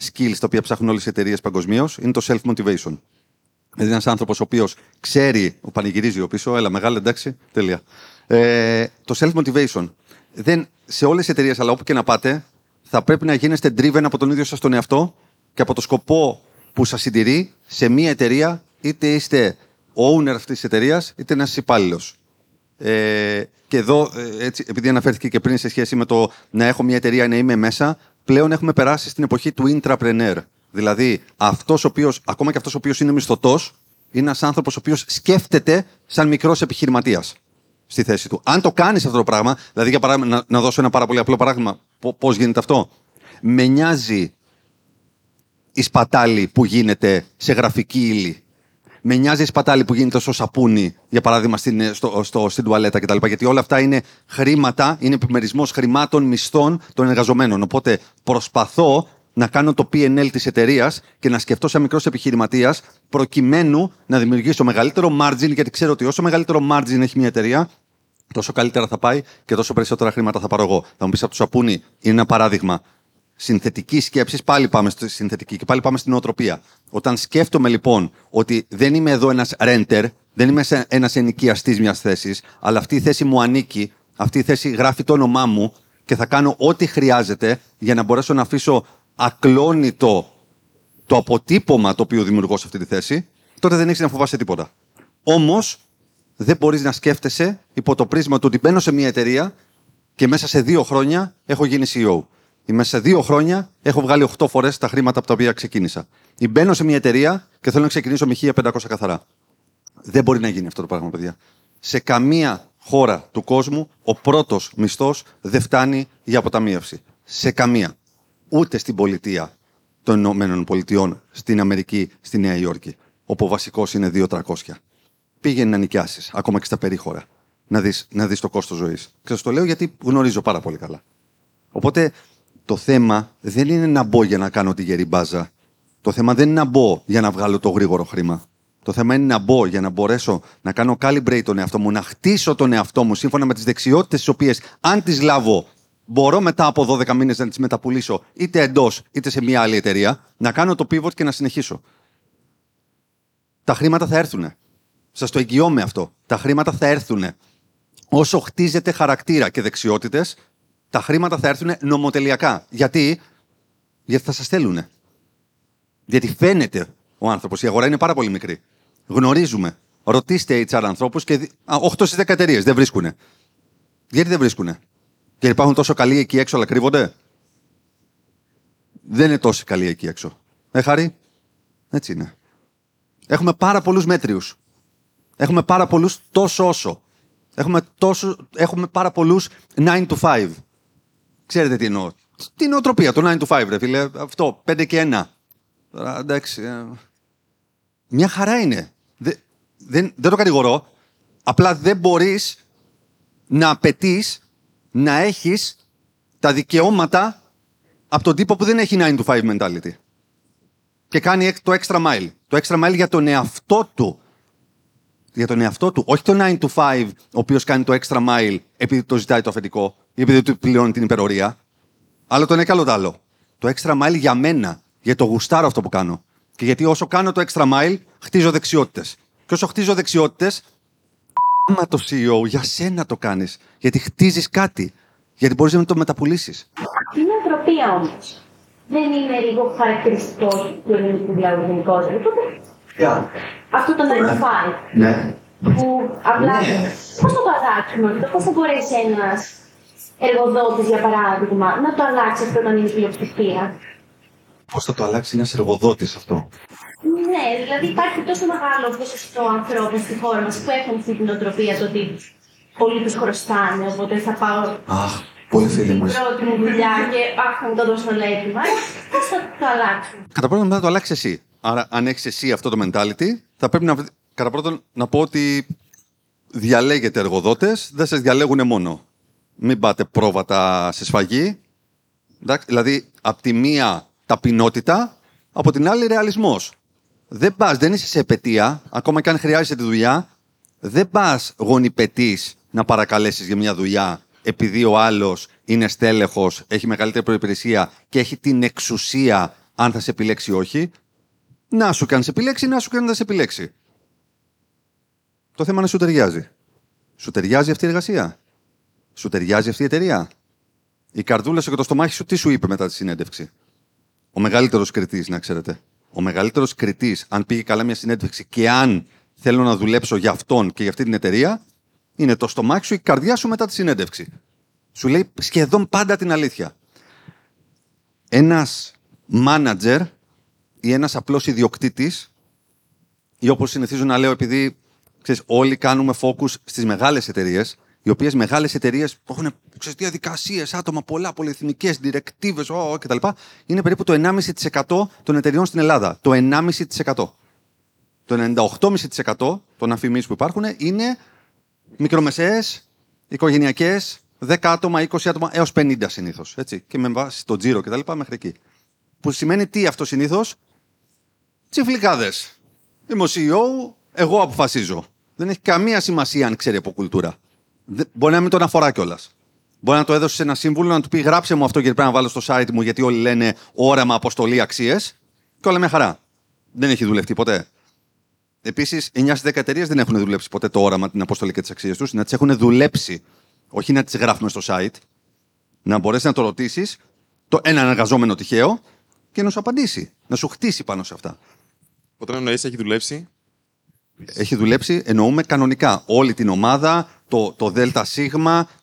skills τα οποία ψάχνουν όλες οι εταιρείες παγκοσμίως, είναι το self-motivation. Δηλαδή, ένας άνθρωπος ο οποίος ξέρει, ο πανηγυρίζει ο πίσω, έλα, μεγάλα, εντάξει, τέλεια. Ε, το self-motivation. Δεν, σε όλες τις εταιρείες, αλλά όπου και να πάτε, θα πρέπει να γίνεστε driven από τον ίδιο σας τον εαυτό και από το σκοπό που σας συντηρεί σε μία εταιρεία, είτε είστε owner αυτής της εταιρείας, είτε ένα υπάλληλος. Ε, και εδώ, ε, έτσι, επειδή αναφέρθηκε και πριν σε σχέση με το να έχω μια εταιρεία, να είμαι μέσα, πλέον έχουμε περάσει στην εποχή του intrapreneur. Δηλαδή, αυτός ο οποίος, ακόμα και αυτός ο οποίος είναι μισθωτός, είναι ένας άνθρωπος ο οποίος σκέφτεται σαν μικρός επιχειρηματίας στη θέση του. Αν το κάνεις αυτό το πράγμα, δηλαδή για παράδειγμα, να, να δώσω ένα πάρα πολύ απλό παράδειγμα, πώς γίνεται αυτό. Με νοιάζει η σπατάλη που γίνεται σε γραφική ύλη. Με νοιάζει η σπατάλη που γίνεται στο σαπούνι, για παράδειγμα στην, στο, στο, στην τουαλέτα κτλ. Γιατί όλα αυτά είναι χρήματα, είναι επιμερισμός χρημάτων, μισθών των εργαζομένων. Οπότε προσπαθώ να κάνω το PNL της εταιρείας και να σκεφτώ σαν μικρός επιχειρηματίας, προκειμένου να δημιουργήσω μεγαλύτερο margin, γιατί ξέρω ότι όσο μεγαλύτερο margin έχει μια εταιρεία, τόσο καλύτερα θα πάει και τόσο περισσότερα χρήματα θα πάρω εγώ. Θα μου πεις από το σαπούνι, είναι ένα παράδειγμα. Συνθετικής σκέψης, πάλι πάμε στη συνθετική και πάλι πάμε στην νοοτροπία. Όταν σκέφτομαι λοιπόν ότι δεν είμαι εδώ ένας renter, δεν είμαι ένας ενοικιαστής μιας θέσης, αλλά αυτή η θέση μου ανήκει, αυτή η θέση γράφει το όνομά μου και θα κάνω ό,τι χρειάζεται για να μπορέσω να αφήσω ακλόνητο το αποτύπωμα το οποίο δημιουργώ σε αυτή τη θέση, τότε δεν έχεις να φοβάσαι τίποτα. Όμως, δεν μπορείς να σκέφτεσαι υπό το πρίσμα του ότι μπαίνω σε μια εταιρεία και μέσα σε δύο χρόνια έχω γίνει CEO. Ή μέσα σε δύο χρόνια έχω βγάλει 8 φορές τα χρήματα από τα οποία ξεκίνησα. Ή μπαίνω σε μια εταιρεία και θέλω να ξεκινήσω με 1500 καθαρά. Δεν μπορεί να γίνει αυτό το πράγμα, παιδιά. Σε καμία χώρα του κόσμου ο πρώτος μισθός δεν φτάνει για αποταμίευση. Σε καμία. Ούτε στην πολιτεία των Ηνωμένων Πολιτειών, στην Αμερική, στη Νέα Υόρκη, όπου ο βασικός είναι 2-300. Πήγαινε να νοικιάσεις, ακόμα και στα περίχωρα, να δεις να δεις το κόστος ζωής. Και σας το λέω γιατί γνωρίζω πάρα πολύ καλά. Οπότε το θέμα δεν είναι να μπω για να κάνω τη γερή μπάζα. Το θέμα δεν είναι να μπω για να βγάλω το γρήγορο χρήμα. Το θέμα είναι να μπω για να μπορέσω να κάνω calibrate τον εαυτό μου, να χτίσω τον εαυτό μου σύμφωνα με τις δεξιότητες τις οποίες, αν τις λάβω, μπορώ μετά από 12 μήνες να τις μεταπουλήσω είτε εντός είτε σε μια άλλη εταιρεία, να κάνω το pivot και να συνεχίσω. Τα χρήματα θα έρθουν. Σας το εγγυώμαι αυτό. Τα χρήματα θα έρθουν. Όσο χτίζετε χαρακτήρα και δεξιότητες, τα χρήματα θα έρθουν νομοτελειακά. Γιατί, Γιατί θα σας στέλνουν. Γιατί φαίνεται ο άνθρωπος. Η αγορά είναι πάρα πολύ μικρή. Γνωρίζουμε. Ρωτήστε HR ανθρώπους και. 8 στις 10 εταιρείες δεν βρίσκουν. Γιατί δεν βρίσκουν. Και υπάρχουν τόσο καλοί εκεί έξω, αλλά κρύβονται; Δεν είναι τόσο καλοί εκεί έξω. Ε, Χαρή. Έτσι είναι. Έχουμε πάρα πολλούς μέτριους. Έχουμε πάρα πολλούς τόσο όσο. Έχουμε, τόσο, έχουμε πάρα πολλούς 9 to 5. Ξέρετε τι εννοώ. Την νοοτροπία, το 9 to 5, ρε φίλε. Αυτό, 5 και 1. Τώρα, εντάξει. ε, Μια χαρά είναι. Δεν, δεν, δεν το κατηγορώ. Απλά δεν μπορείς να απαιτείς να έχεις τα δικαιώματα από τον τύπο που δεν έχει 9 to 5 mentality. Και κάνει εκ- το extra mile. Το extra mile για τον εαυτό του. Για τον εαυτό του. Όχι το 9 to 5, ο οποίος κάνει το extra mile επειδή το ζητάει το αφεντικό ή επειδή του πληρώνει την υπερορία. Αλλά το είναι καλό το άλλο. Το extra mile για μένα. Για το γουστάρω αυτό που κάνω. Και γιατί όσο κάνω το extra mile, χτίζω δεξιότητες. Και όσο χτίζω δεξιότητες, Μα το CEO, για σένα το κάνεις. Γιατί χτίζεις κάτι. Γιατί μπορείς να το μεταπουλήσεις. Η νοοτροπία όμως δεν είναι λίγο χαρακτηριστικός του ελληνικού λαού γενικότερα. Οπότε αυτό το 9 to 5 Ναι. που απλά. Ναι. Πώς θα το αλλάξουμε αυτό, πώς θα μπορέσει ένας εργοδότης, για παράδειγμα, να το αλλάξει αυτό όταν είναι πλειοψηφία. Πώς θα το αλλάξει ένας εργοδότης αυτό; Ναι, δηλαδή υπάρχει τόσο μεγάλο ποσοστό ανθρώπων στη χώρα μας που έχουν αυτή την νοοτροπία το ότι πολλοί τους χρωστάνε, οπότε θα πάω Αχ, πολύ φίλοι στην μα. πρώτη μου δουλειά και αχ, θα μου το δώσω όλα έτοιμα. Πώς θα το αλλάξουμε. Κατά πρώτον, να το αλλάξεις εσύ. Άρα, αν έχεις εσύ αυτό το mentality, θα πρέπει να. βρει- Κατά πρώτον, να πω ότι διαλέγετε εργοδότες, δεν σας διαλέγουν μόνο. Μην πάτε πρόβατα σε σφαγή. Εντάξει, δηλαδή, από τη μία ταπεινότητα, από την άλλη ρεαλισμός. Δεν πας, δεν είσαι σε επαιτία, ακόμα και αν χρειάζεσαι τη δουλειά, δεν πας γονιπετής να παρακαλέσεις για μια δουλειά επειδή ο άλλος είναι στέλεχος, έχει μεγαλύτερη προπηρεσία και έχει την εξουσία αν θα σε επιλέξει ή όχι. Να σου κάνει σε επιλέξει, να σου κάνει να σε επιλέξει. Το θέμα είναι σου ταιριάζει. Σου ταιριάζει αυτή η εργασία. Σου ταιριάζει αυτή η εταιρεία; Η καρδούλα σου και το στομάχι σου τι σου είπε μετά τη συνέντευξη; Ο μεγαλύτερος κριτής, να ξέρετε. Ο μεγαλύτερος κριτής, αν πήγε καλά μια συνέντευξη και αν θέλω να δουλέψω για αυτόν και για αυτή την εταιρεία, είναι το στομάχι σου ή η καρδιά σου μετά τη συνέντευξη. Σου λέει σχεδόν πάντα την αλήθεια. Ένας manager ή ένας απλός ιδιοκτήτης, ή όπως συνηθίζω να λέω, επειδή ξέρεις, όλοι κάνουμε focus στις μεγάλες εταιρείες, οι οποίες μεγάλες εταιρείες που έχουν διαδικασίες, άτομα πολλά, πολυεθνικές, διρεκτίβε κτλ. είναι περίπου το 1,5% των εταιρεών στην Ελλάδα. Το 1,5%. Το 98,5% των αφημίσεων που υπάρχουν είναι μικρομεσαίες, οικογενειακές, 10 άτομα, 20 άτομα έως 50 συνήθως. Και με βάση το τζίρο κτλ. μέχρι εκεί. Που σημαίνει τι αυτό συνήθως, τσιφλικάδες. Είμαι ο CEO, εγώ αποφασίζω. Δεν έχει καμία σημασία αν ξέρει από κουλτούρα. Δεν- Μπορεί να μην τον αφορά κιόλας. Μπορεί να το έδωσε σε ένα σύμβουλο να του πει: Γράψε μου αυτό γιατί πρέπει να βάλω στο site μου, γιατί όλοι λένε όραμα, αποστολή, αξίες. Και όλα μια χαρά. Δεν έχει δουλευτεί ποτέ. Επίσης, 9 στις 10 εταιρείες δεν έχουν δουλέψει ποτέ το όραμα, την αποστολή και τις αξίες τους. Να τις έχουν δουλέψει, όχι να τις γράφουμε στο site. Να μπορέσεις να το ρωτήσεις το έναν εργαζόμενο τυχαίο και να σου απαντήσει. Να σου χτίσει πάνω σε αυτά. Όταν εννοείς έχει δουλέψει. Έχει δουλέψει, εννοούμε κανονικά. Όλη την ομάδα, το, το ΔΣ,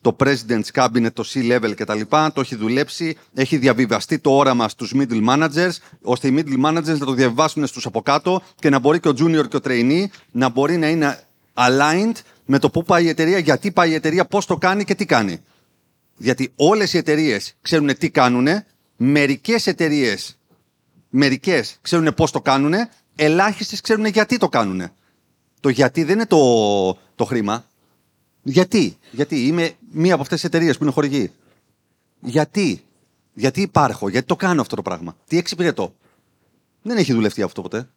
το President's Cabinet, το C-Level κτλ. Το έχει δουλέψει, έχει διαβιβαστεί το όραμα στους middle managers, ώστε οι middle managers να το διαβάσουν στους από κάτω και να μπορεί και ο junior και ο trainee να μπορεί να είναι aligned με το πού πάει η εταιρεία, γιατί πάει η εταιρεία, πώς το κάνει και τι κάνει. Γιατί όλες οι εταιρείες ξέρουν τι κάνουν, μερικές εταιρείες μερικές ξέρουν πώς το κάνουν, ελάχιστες ξέρουν γιατί το κάνουν. Το γιατί δεν είναι το, το χρήμα. Γιατί, γιατί είμαι μία από αυτές τις εταιρείες που είναι χορηγή. Γιατί, γιατί υπάρχω, γιατί το κάνω αυτό το πράγμα; Τι εξυπηρετώ; Δεν έχει δουλευτεί αυτό ποτέ.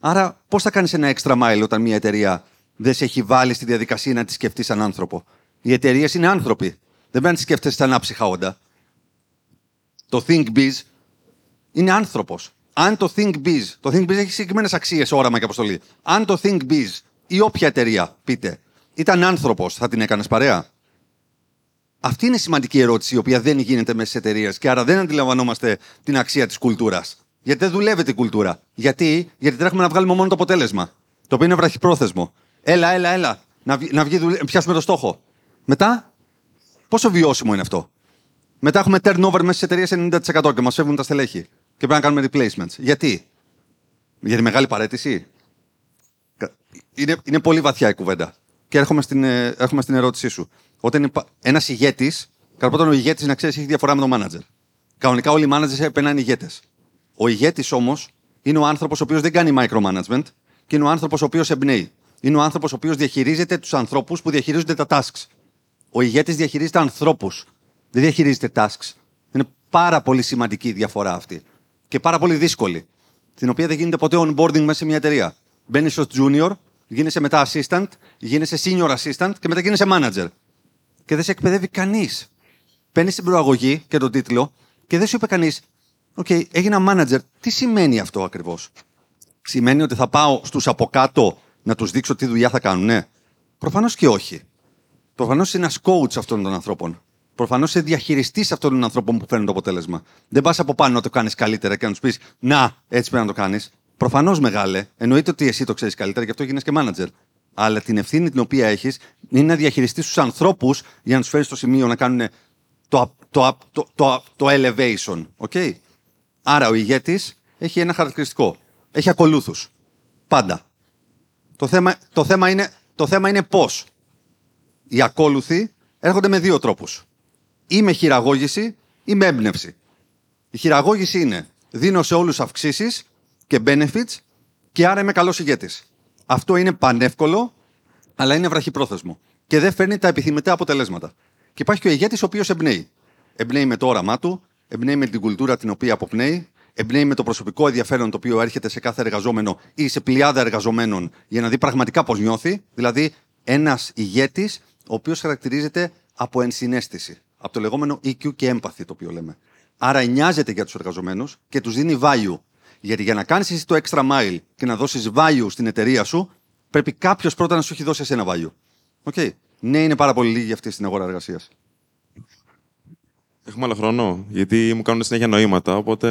Άρα, πώς θα κάνεις ένα extra mile όταν μια εταιρεία δεν σε έχει βάλει στη διαδικασία να τη σκεφτείς σαν άνθρωπο; Οι εταιρείες είναι άνθρωποι. Δεν πρέπει να τις σκέφτεσαι σαν άψυχα όντα. Το Think Biz είναι άνθρωπος. Αν το Think Biz, το Think Biz έχει συγκεκριμένες αξίες, όραμα και αποστολή. Αν το Think Biz ή όποια εταιρεία, πείτε, ήταν άνθρωπος, θα την έκανες παρέα. Αυτή είναι η σημαντική ερώτηση, η οποία δεν γίνεται μέσα στι εταιρείε και άρα δεν αντιλαμβανόμαστε την αξία της κουλτούρας. Γιατί δεν δουλεύει η κουλτούρα. Γιατί, Γιατί τρέχουμε να βγάλουμε μόνο το αποτέλεσμα. Το οποίο είναι βραχυπρόθεσμο. Έλα, έλα, έλα. Να, βγει, να βγει, πιάσουμε το στόχο. Μετά, πόσο βιώσιμο είναι αυτό; Μετά έχουμε turnover μέσα στι εταιρείε 90% και μας φεύγουν τα στελέχη. Και πρέπει να κάνουμε replacements. Γιατί; Για τη μεγάλη παρέτηση; Είναι, είναι πολύ βαθιά η κουβέντα. Και έρχομαι στην, ε, έρχομαι στην ερώτησή σου. Όταν ένας ηγέτης, κατά πρώτον ο ηγέτης να ξέρεις έχει διαφορά με τον manager. Κανονικά όλοι οι managers έπρεπε να είναι ηγέτες. Ο ηγέτης όμως είναι ο άνθρωπος ο οποίος δεν κάνει micromanagement και είναι ο άνθρωπος ο οποίος εμπνέει. Είναι ο άνθρωπος ο οποίος διαχειρίζεται τους ανθρώπους που διαχειρίζονται τα tasks. Ο ηγέτης διαχειρίζεται ανθρώπους. Δεν διαχειρίζεται tasks. Είναι πάρα πολύ σημαντική η διαφορά αυτή. Και πάρα πολύ δύσκολη. Την οποία δεν γίνεται ποτέ onboarding μέσα σε μια εταιρεία. Μπαίνεις ως junior, γίνεσαι μετά assistant, γίνεσαι senior assistant και μετά γίνεσαι manager. Και δεν σε εκπαιδεύει κανείς. Παίρνεις την προαγωγή και τον τίτλο και δεν σου είπε κανείς, Οκ, okay, έγινα manager. Τι σημαίνει αυτό ακριβώς; Σημαίνει ότι θα πάω στους από κάτω να τους δείξω τι δουλειά θα κάνουν, ναι. Προφανώς και όχι. Προφανώς είσαι ένας coach αυτών των ανθρώπων. Προφανώς είσαι διαχειριστής αυτών των ανθρώπων που φέρνουν το αποτέλεσμα. Δεν πας από πάνω να το κάνεις καλύτερα και να τους πεις Να, έτσι πρέπει να το κάνεις. Προφανώς μεγάλε. Εννοείται ότι εσύ το ξέρεις καλύτερα, γι' αυτό γίνεσαι και manager. Αλλά την ευθύνη την οποία έχεις είναι να διαχειριστείς τους ανθρώπους για να τους φέρεις στο σημείο να κάνουν το, το, το, το, το elevation. Okay? Άρα ο ηγέτης έχει ένα χαρακτηριστικό. Έχει ακολούθους. Πάντα. Το θέμα, το θέμα είναι, το θέμα είναι πώς. Οι ακόλουθοι έρχονται με δύο τρόπους. Ή με χειραγώγηση ή με έμπνευση. Η χειραγώγηση είναι δίνω σε όλους αυξήσεις και benefits και άρα είμαι καλός ηγέτης. Αυτό είναι πανεύκολο, αλλά είναι βραχυπρόθεσμο. Και δεν φέρνει τα επιθυμητά αποτελέσματα. Και υπάρχει και ο ηγέτης ο οποίος εμπνέει. Εμπνέει με το όραμά του, εμπνέει με την κουλτούρα την οποία αποπνέει, εμπνέει με το προσωπικό ενδιαφέρον το οποίο έρχεται σε κάθε εργαζόμενο ή σε πλειάδα εργαζομένων για να δει πραγματικά πώς νιώθει. Δηλαδή, ένας ηγέτης ο οποίος χαρακτηρίζεται από ενσυναίσθηση. Από το λεγόμενο EQ και empathy, το οποίο λέμε. Άρα νοιάζεται για τους εργαζομένους και τους δίνει value. Γιατί για να κάνεις εσύ το extra mile και να δώσεις value στην εταιρεία σου, πρέπει κάποιος πρώτα να σου έχει δώσει ένα value. Okay. Ναι, είναι πάρα πολύ λίγοι αυτοί στην αγορά εργασίας. Έχουμε άλλο χρόνο, γιατί μου κάνουν συνέχεια νοήματα, οπότε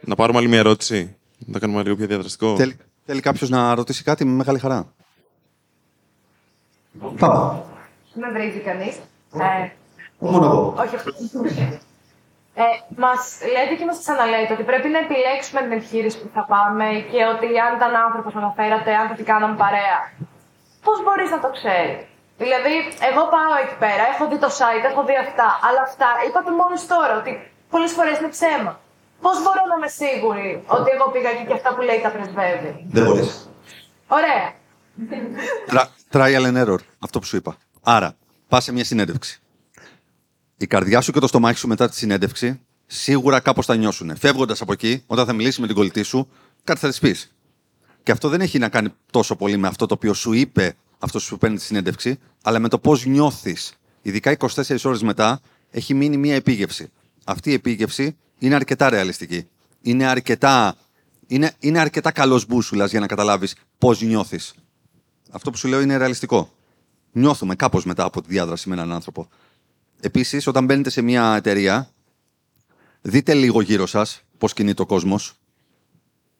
να πάρουμε άλλη μια ερώτηση. Να τα κάνουμε λίγο πιο διαδραστικό. Θέλει, θέλει κάποιος να ρωτήσει κάτι με μεγάλη χαρά; Πάμε. Με βρίζει κανείς. Ε, Μόνο εγώ. όχι, ε, Μας λέτε και μας ξαναλέτε ότι πρέπει να επιλέξουμε την επιχείρηση που θα πάμε και ότι αν ήταν άνθρωπος που αναφέρατε, αν θα την κάναμε παρέα. Πώς μπορείς να το ξέρεις; Δηλαδή, εγώ πάω εκεί πέρα, έχω δει το site, έχω δει αυτά, αλλά αυτά είπατε μόλις τώρα ότι πολλές φορές είναι ψέμα. Πώς μπορώ να είμαι σίγουρη ότι εγώ πήγα εκεί και αυτά που λέει τα πρεσβεύει; Δεν μπορείς. Ωραία. Trial and error, αυτό που σου είπα. Άρα, πας σε μια συνέντευξη. Η καρδιά σου και το στομάχι σου μετά τη συνέντευξη σίγουρα κάπως θα νιώσουν. Φεύγοντας από εκεί, όταν θα μιλήσει με την κολλητή σου, κάτι θα της πεις. Και αυτό δεν έχει να κάνει τόσο πολύ με αυτό το οποίο σου είπε αυτός που σου παίρνει τη συνέντευξη, αλλά με το πώς νιώθεις. Ειδικά 24 ώρες μετά έχει μείνει μία επίγευση. Αυτή η επίγευση είναι αρκετά ρεαλιστική. Είναι αρκετά, είναι, είναι αρκετά καλός μπούσουλας για να καταλάβεις πώς νιώθεις. Αυτό που σου λέω είναι ρεαλιστικό. Νιώθουμε κάπως μετά από τη διάδραση με έναν άνθρωπο. Επίσης, όταν μπαίνετε σε μια εταιρεία, δείτε λίγο γύρω σας, πώς κινείται ο κόσμος.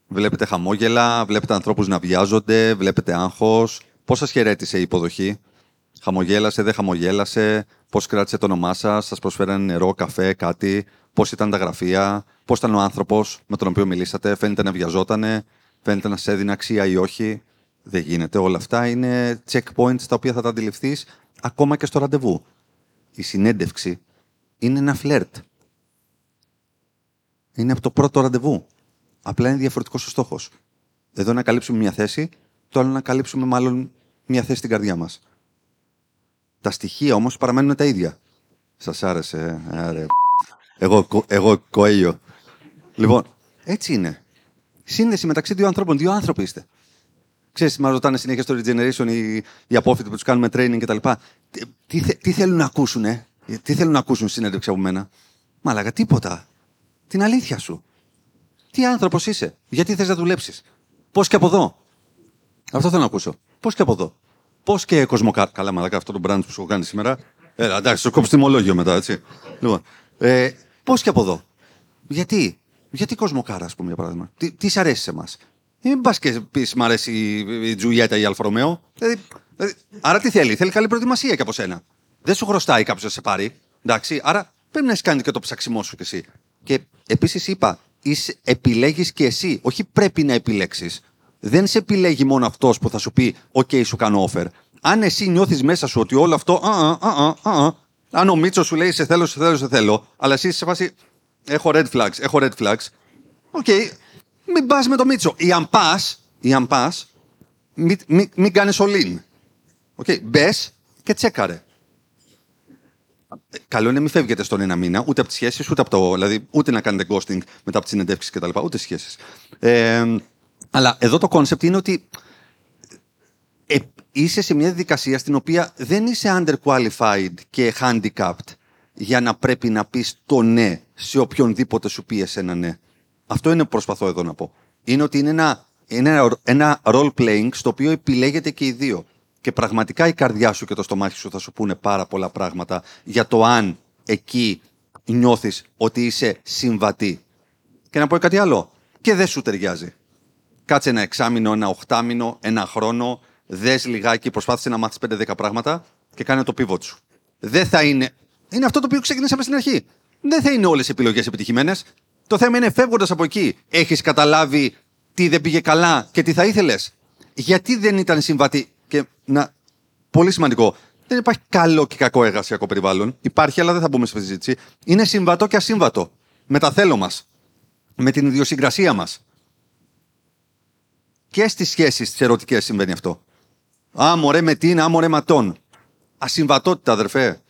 Βλέπετε χαμόγελα, βλέπετε ανθρώπους να βιάζονται, βλέπετε άγχος. Πώς σας χαιρέτησε η υποδοχή, Χαμογέλασε, δεν χαμογέλασε, πώς κράτησε το όνομά σας, σας προσφέρανε νερό, καφέ, κάτι, πώς ήταν τα γραφεία, πώς ήταν ο άνθρωπος με τον οποίο μιλήσατε, φαίνεται να βιαζότανε, φαίνεται να σε έδινε αξία ή όχι; Δεν γίνεται. Όλα αυτά είναι checkpoints τα οποία θα τα αντιληφθείς ακόμα και στο ραντεβού. Η συνέντευξη είναι ένα φλερτ. Είναι από το πρώτο ραντεβού. Απλά είναι διαφορετικός ο στόχος. Εδώ να καλύψουμε μια θέση, το άλλο να καλύψουμε μάλλον μια θέση στην καρδιά μας. Τα στοιχεία όμως παραμένουν τα ίδια. Σας άρεσε, ε, άρε. Εγώ, εγώ κοέλιο. Λοιπόν, έτσι είναι. Σύνδεση μεταξύ δύο ανθρώπων. Δύο άνθρωποι είστε. Ξέρεις, μας ρωτάνε συνέχεια στο Regeneration οι, οι απόφοιτοι που τους κάνουμε training κτλ. Τι, τι, τι, θέλουν να ακούσουν, ε; Τι θέλουν να ακούσουν συνέντευξη από μένα; Μαλάκα, τίποτα. Την αλήθεια σου. Τι άνθρωπος είσαι; Γιατί θες να δουλέψεις; Πώς και από εδώ; Αυτό θέλω να ακούσω. Πώς και από εδώ; Πώς και κοσμοκάρ. Καλά, μαλάκα, αυτό το brand που σου έχω κάνει σήμερα. Έλα, εντάξει, το κόψω τιμολόγιο μετά, έτσι. Λοιπόν, ε, πώς και από εδώ; Γιατί. Γιατί κοσμοκάρα, ας πούμε, για παράδειγμα; Τι, τι σ' αρέσει σε εμάς; Μην πας και πεις Μ' αρέσει η Τζουλιέτα ή η Αλφα Δηλαδή, δηλαδή, άρα τι θέλει, θέλει καλή προετοιμασία και από σένα. Δεν σου χρωστάει κάποιος να σε πάρει. Εντάξει, άρα πρέπει να έχεις κάνει και το ψαξιμό σου κι εσύ. Και επίσης είπα, επιλέγεις και εσύ. Όχι πρέπει να επιλέξεις. Δεν σε επιλέγει μόνο αυτός που θα σου πει: OK, σου κάνω offer. Αν εσύ νιώθεις μέσα σου ότι όλο αυτό. Α, α, α, α, αν ο Μίτσος σου λέει: Σε θέλω, σε θέλω, σε θέλω, αλλά εσύ είσαι σε φάση. Έχω red flags, έχω red flags. Οκ, okay, μην πας με το Μίτσο. Ή αν πας, ή αν πας, μην, μην, μην κάνεις all in. Okay, μπες και τσέκαρε. Καλό είναι να μην φεύγετε στον ένα μήνα, ούτε από τις σχέσεις, ούτε από το. Δηλαδή, ούτε να κάνετε ghosting μετά από τις συνεντεύξεις κτλ. Ούτε σχέσεις. Ε, αλλά εδώ το concept είναι ότι ε, είσαι σε μια διαδικασία στην οποία δεν είσαι underqualified και handicapped για να πρέπει να πεις το ναι σε οποιονδήποτε σου πει εσένα ναι. Αυτό είναι που προσπαθώ εδώ να πω. Είναι ότι είναι ένα, είναι ένα role playing στο οποίο επιλέγετε και οι δύο. Και πραγματικά η καρδιά σου και το στομάχι σου θα σου πούνε πάρα πολλά πράγματα για το αν εκεί νιώθεις ότι είσαι συμβατή. Και να πω κάτι άλλο. Και δεν σου ταιριάζει. Κάτσε ένα εξάμεινο, ένα οχτάμινο, ένα χρόνο, δες λιγάκι, προσπάθησε να μάθεις 5-10 πράγματα και κάνε το pivot σου. Δεν θα είναι. Είναι αυτό το οποίο ξεκινήσαμε στην αρχή. Δεν θα είναι όλες οι επιλογές επιτυχημένες. Το θέμα είναι φεύγοντας από εκεί. Έχεις καταλάβει τι δεν πήγε καλά και τι θα ήθελες. Γιατί δεν ήταν συμβατή. Και να. Πολύ σημαντικό. Δεν υπάρχει καλό και κακό εργασιακό περιβάλλον. Υπάρχει, αλλά δεν θα μπούμε σε συζήτηση. Είναι συμβατό και ασύμβατο. Με τα θέλω μας. Με την ιδιοσυγκρασία μας. Και στις σχέσεις τις ερωτικές συμβαίνει αυτό. Α, μωρέ με τι είναι, α, μωρέ ματών. Ασυμβατότητα, αδερφέ.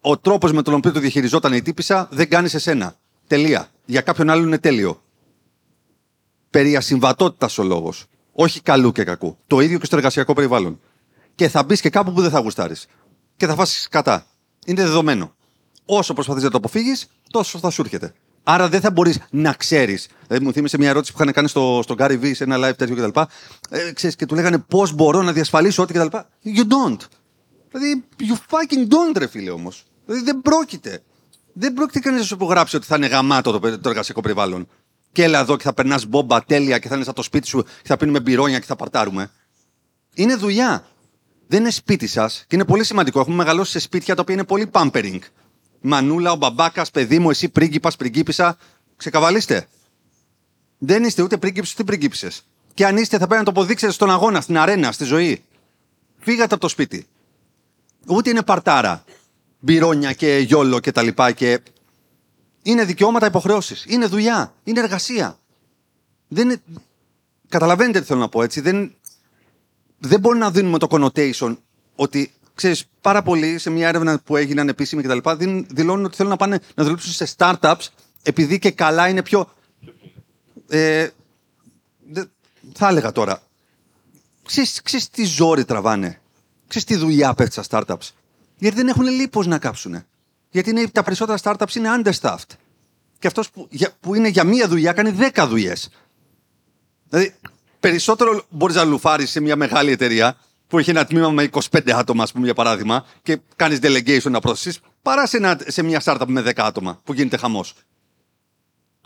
Ο τρόπος με τον οποίο το διαχειριζόταν η τύπησα δεν κάνει εσένα. Τελεία. Για κάποιον άλλον είναι τέλειο. Περί ασυμβατότητας ο λόγος. Όχι καλού και κακού. Το ίδιο και στο εργασιακό περιβάλλον. Και θα μπεις και κάπου που δεν θα γουστάρεις. Και θα φάσεις κατά. Είναι δεδομένο. Όσο προσπαθείς να το αποφύγεις, τόσο θα σου έρχεται. Άρα δεν θα μπορείς να ξέρεις. Δηλαδή, μου θύμισε μια ερώτηση που είχαν κάνει στο, στο Gary Vee σε ένα live τέτοιο κτλ. Ε, ξέρεις, και του λέγανε πώς μπορώ να διασφαλίσω ό,τι κτλ. You don't. Δηλαδή, you fucking don't, ρε φίλε όμως. Δηλαδή, δεν πρόκειται. Δεν πρόκειται κανείς να σου υπογράψει ότι θα είναι γαμάτο το, το εργασιακό περιβάλλον. Και έλα εδώ και θα περνάς μπόμπα τέλεια και θα είναι σαν το σπίτι σου και θα πίνουμε μπυρόνια και θα παρτάρουμε. Είναι δουλειά. Δεν είναι σπίτι σας και είναι πολύ σημαντικό. Έχουμε μεγαλώσει σε σπίτια τα οποία είναι πολύ pampering. Μανούλα, ο μπαμπάκας, παιδί μου, εσύ πρίγκιπας, πριγκίπισσα. Ξεκαβαλίστε. Δεν είστε ούτε πρίγκιπε ούτε πριγκίπισε. Και αν είστε, θα πρέπει να το αποδείξετε στον αγώνα, στην αρένα, στη ζωή. Φύγατε από το σπίτι. Ούτε είναι παρτάρα. Μπυρόνια και γιόλο και τα λοιπά. Και... Είναι δικαιώματα υποχρεώσεις. Είναι δουλειά. Είναι εργασία. Δεν είναι... Καταλαβαίνετε τι θέλω να πω έτσι. Δεν, δεν μπορεί να δίνουμε το connotation ότι ξέρεις, πάρα πολλοί σε μια έρευνα που έγιναν επίσημη κτλ. δηλώνουν ότι θέλουν να πάνε να δουλέψουν σε startups επειδή και καλά είναι πιο. Ε, θα έλεγα τώρα. Ξέρεις, ξέρεις τι ζόρι τραβάνε. Ξέρεις τι δουλειά πέφτει στα startups. Γιατί δεν έχουν λίπος να κάψουν. Γιατί είναι, τα περισσότερα startups είναι understaffed. Και αυτός που, που είναι για μία δουλειά κάνει δέκα δουλειές. Δηλαδή, περισσότερο μπορείς να λουφάρεις σε μια μεγάλη εταιρεία που έχει ένα τμήμα με 25 άτομα, ας πούμε, για παράδειγμα, και κάνεις delegation να προωθήσει, παρά σε, σε μια startup με 10 άτομα που γίνεται χαμός.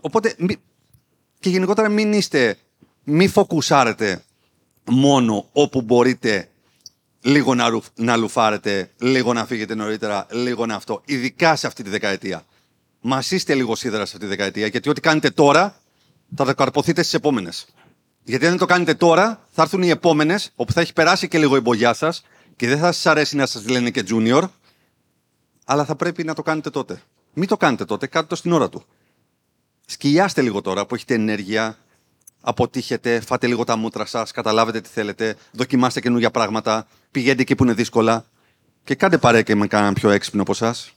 Οπότε, μη- και γενικότερα μην είστε, μη φοκουσάρετε μόνο όπου μπορείτε λίγο να, ρουφ- να λουφάρετε, λίγο να φύγετε νωρίτερα, λίγο να αυτό. Ειδικά σε αυτή τη δεκαετία. Μασίστε λίγο σίδερα σε αυτή τη δεκαετία, γιατί ό,τι κάνετε τώρα θα τα καρποθείτε στις επόμενες. Γιατί αν δεν το κάνετε τώρα, θα έρθουν οι επόμενες, όπου θα έχει περάσει και λίγο η μπογιά σας και δεν θα σας αρέσει να σας λένε και junior, αλλά θα πρέπει να το κάνετε τότε. Μην το κάνετε τότε, κάντε το στην ώρα του. Σκυλιάστε λίγο τώρα που έχετε ενέργεια, αποτύχετε, φάτε λίγο τα μούτρα σας, καταλάβετε τι θέλετε, δοκιμάστε καινούργια πράγματα, πηγαίνετε εκεί που είναι δύσκολα και κάντε παρέα και με κανέναν πιο έξυπνο από εσάς.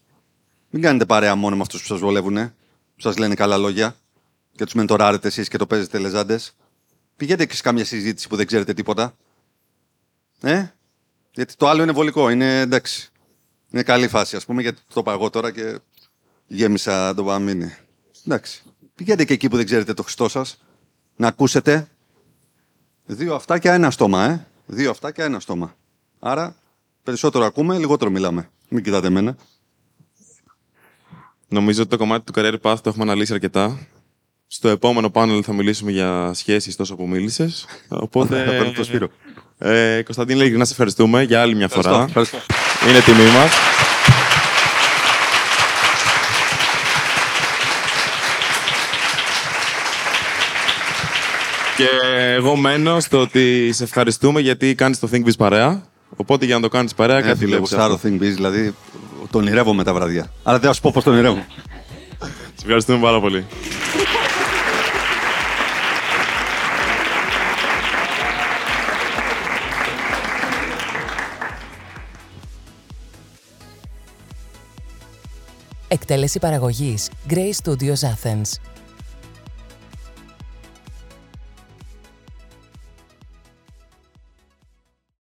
Μην κάνετε παρέα μόνο με αυτούς που σας βολεύουν, που σας λένε καλά λόγια και τους μεντοράρετε εσείς και το παίζετε λεζάντες. Πηγαίνετε και σε κάμια συζήτηση που δεν ξέρετε τίποτα. Ε, γιατί το άλλο είναι βολικό, είναι εντάξει. Είναι καλή φάση, ας πούμε, γιατί το είπα εγώ τώρα και γέμισα το παμίνι. Εντάξει. Πηγαίνετε και εκεί που δεν ξέρετε το Χριστό σας, να ακούσετε. Δύο αυτάκια, ένα στόμα, ε. Δύο αυτάκια, ένα στόμα. Άρα, περισσότερο ακούμε, λιγότερο μιλάμε. Μην κοιτάτε εμένα. Νομίζω ότι το κομμάτι του career path το έχουμε αναλύσει αρκετά. Στο επόμενο πάνελ θα μιλήσουμε για σχέσεις τόσο που μίλησες. Οπότε, Θα παίρνω το Σπύρο. ε, Κωνσταντίνε, ειλικρινά σε ευχαριστούμε για άλλη μια φορά. Ευχαριστώ. Είναι τιμή μας. Και εγώ μένω στο ότι σε ευχαριστούμε γιατί κάνεις το Think Biz παρέα. Οπότε για να το κάνεις παρέα Ε, κάτι φίλε, βλέπεις γουστάρω αυτό. Think Biz, δηλαδή το ονειρεύομαι τα βραδιά. Αλλά δεν θα σου πω πώς το ονειρεύω. Σε ευχαριστούμε πάρα πολύ. Εκτέλεση παραγωγής Grey Studios Athens.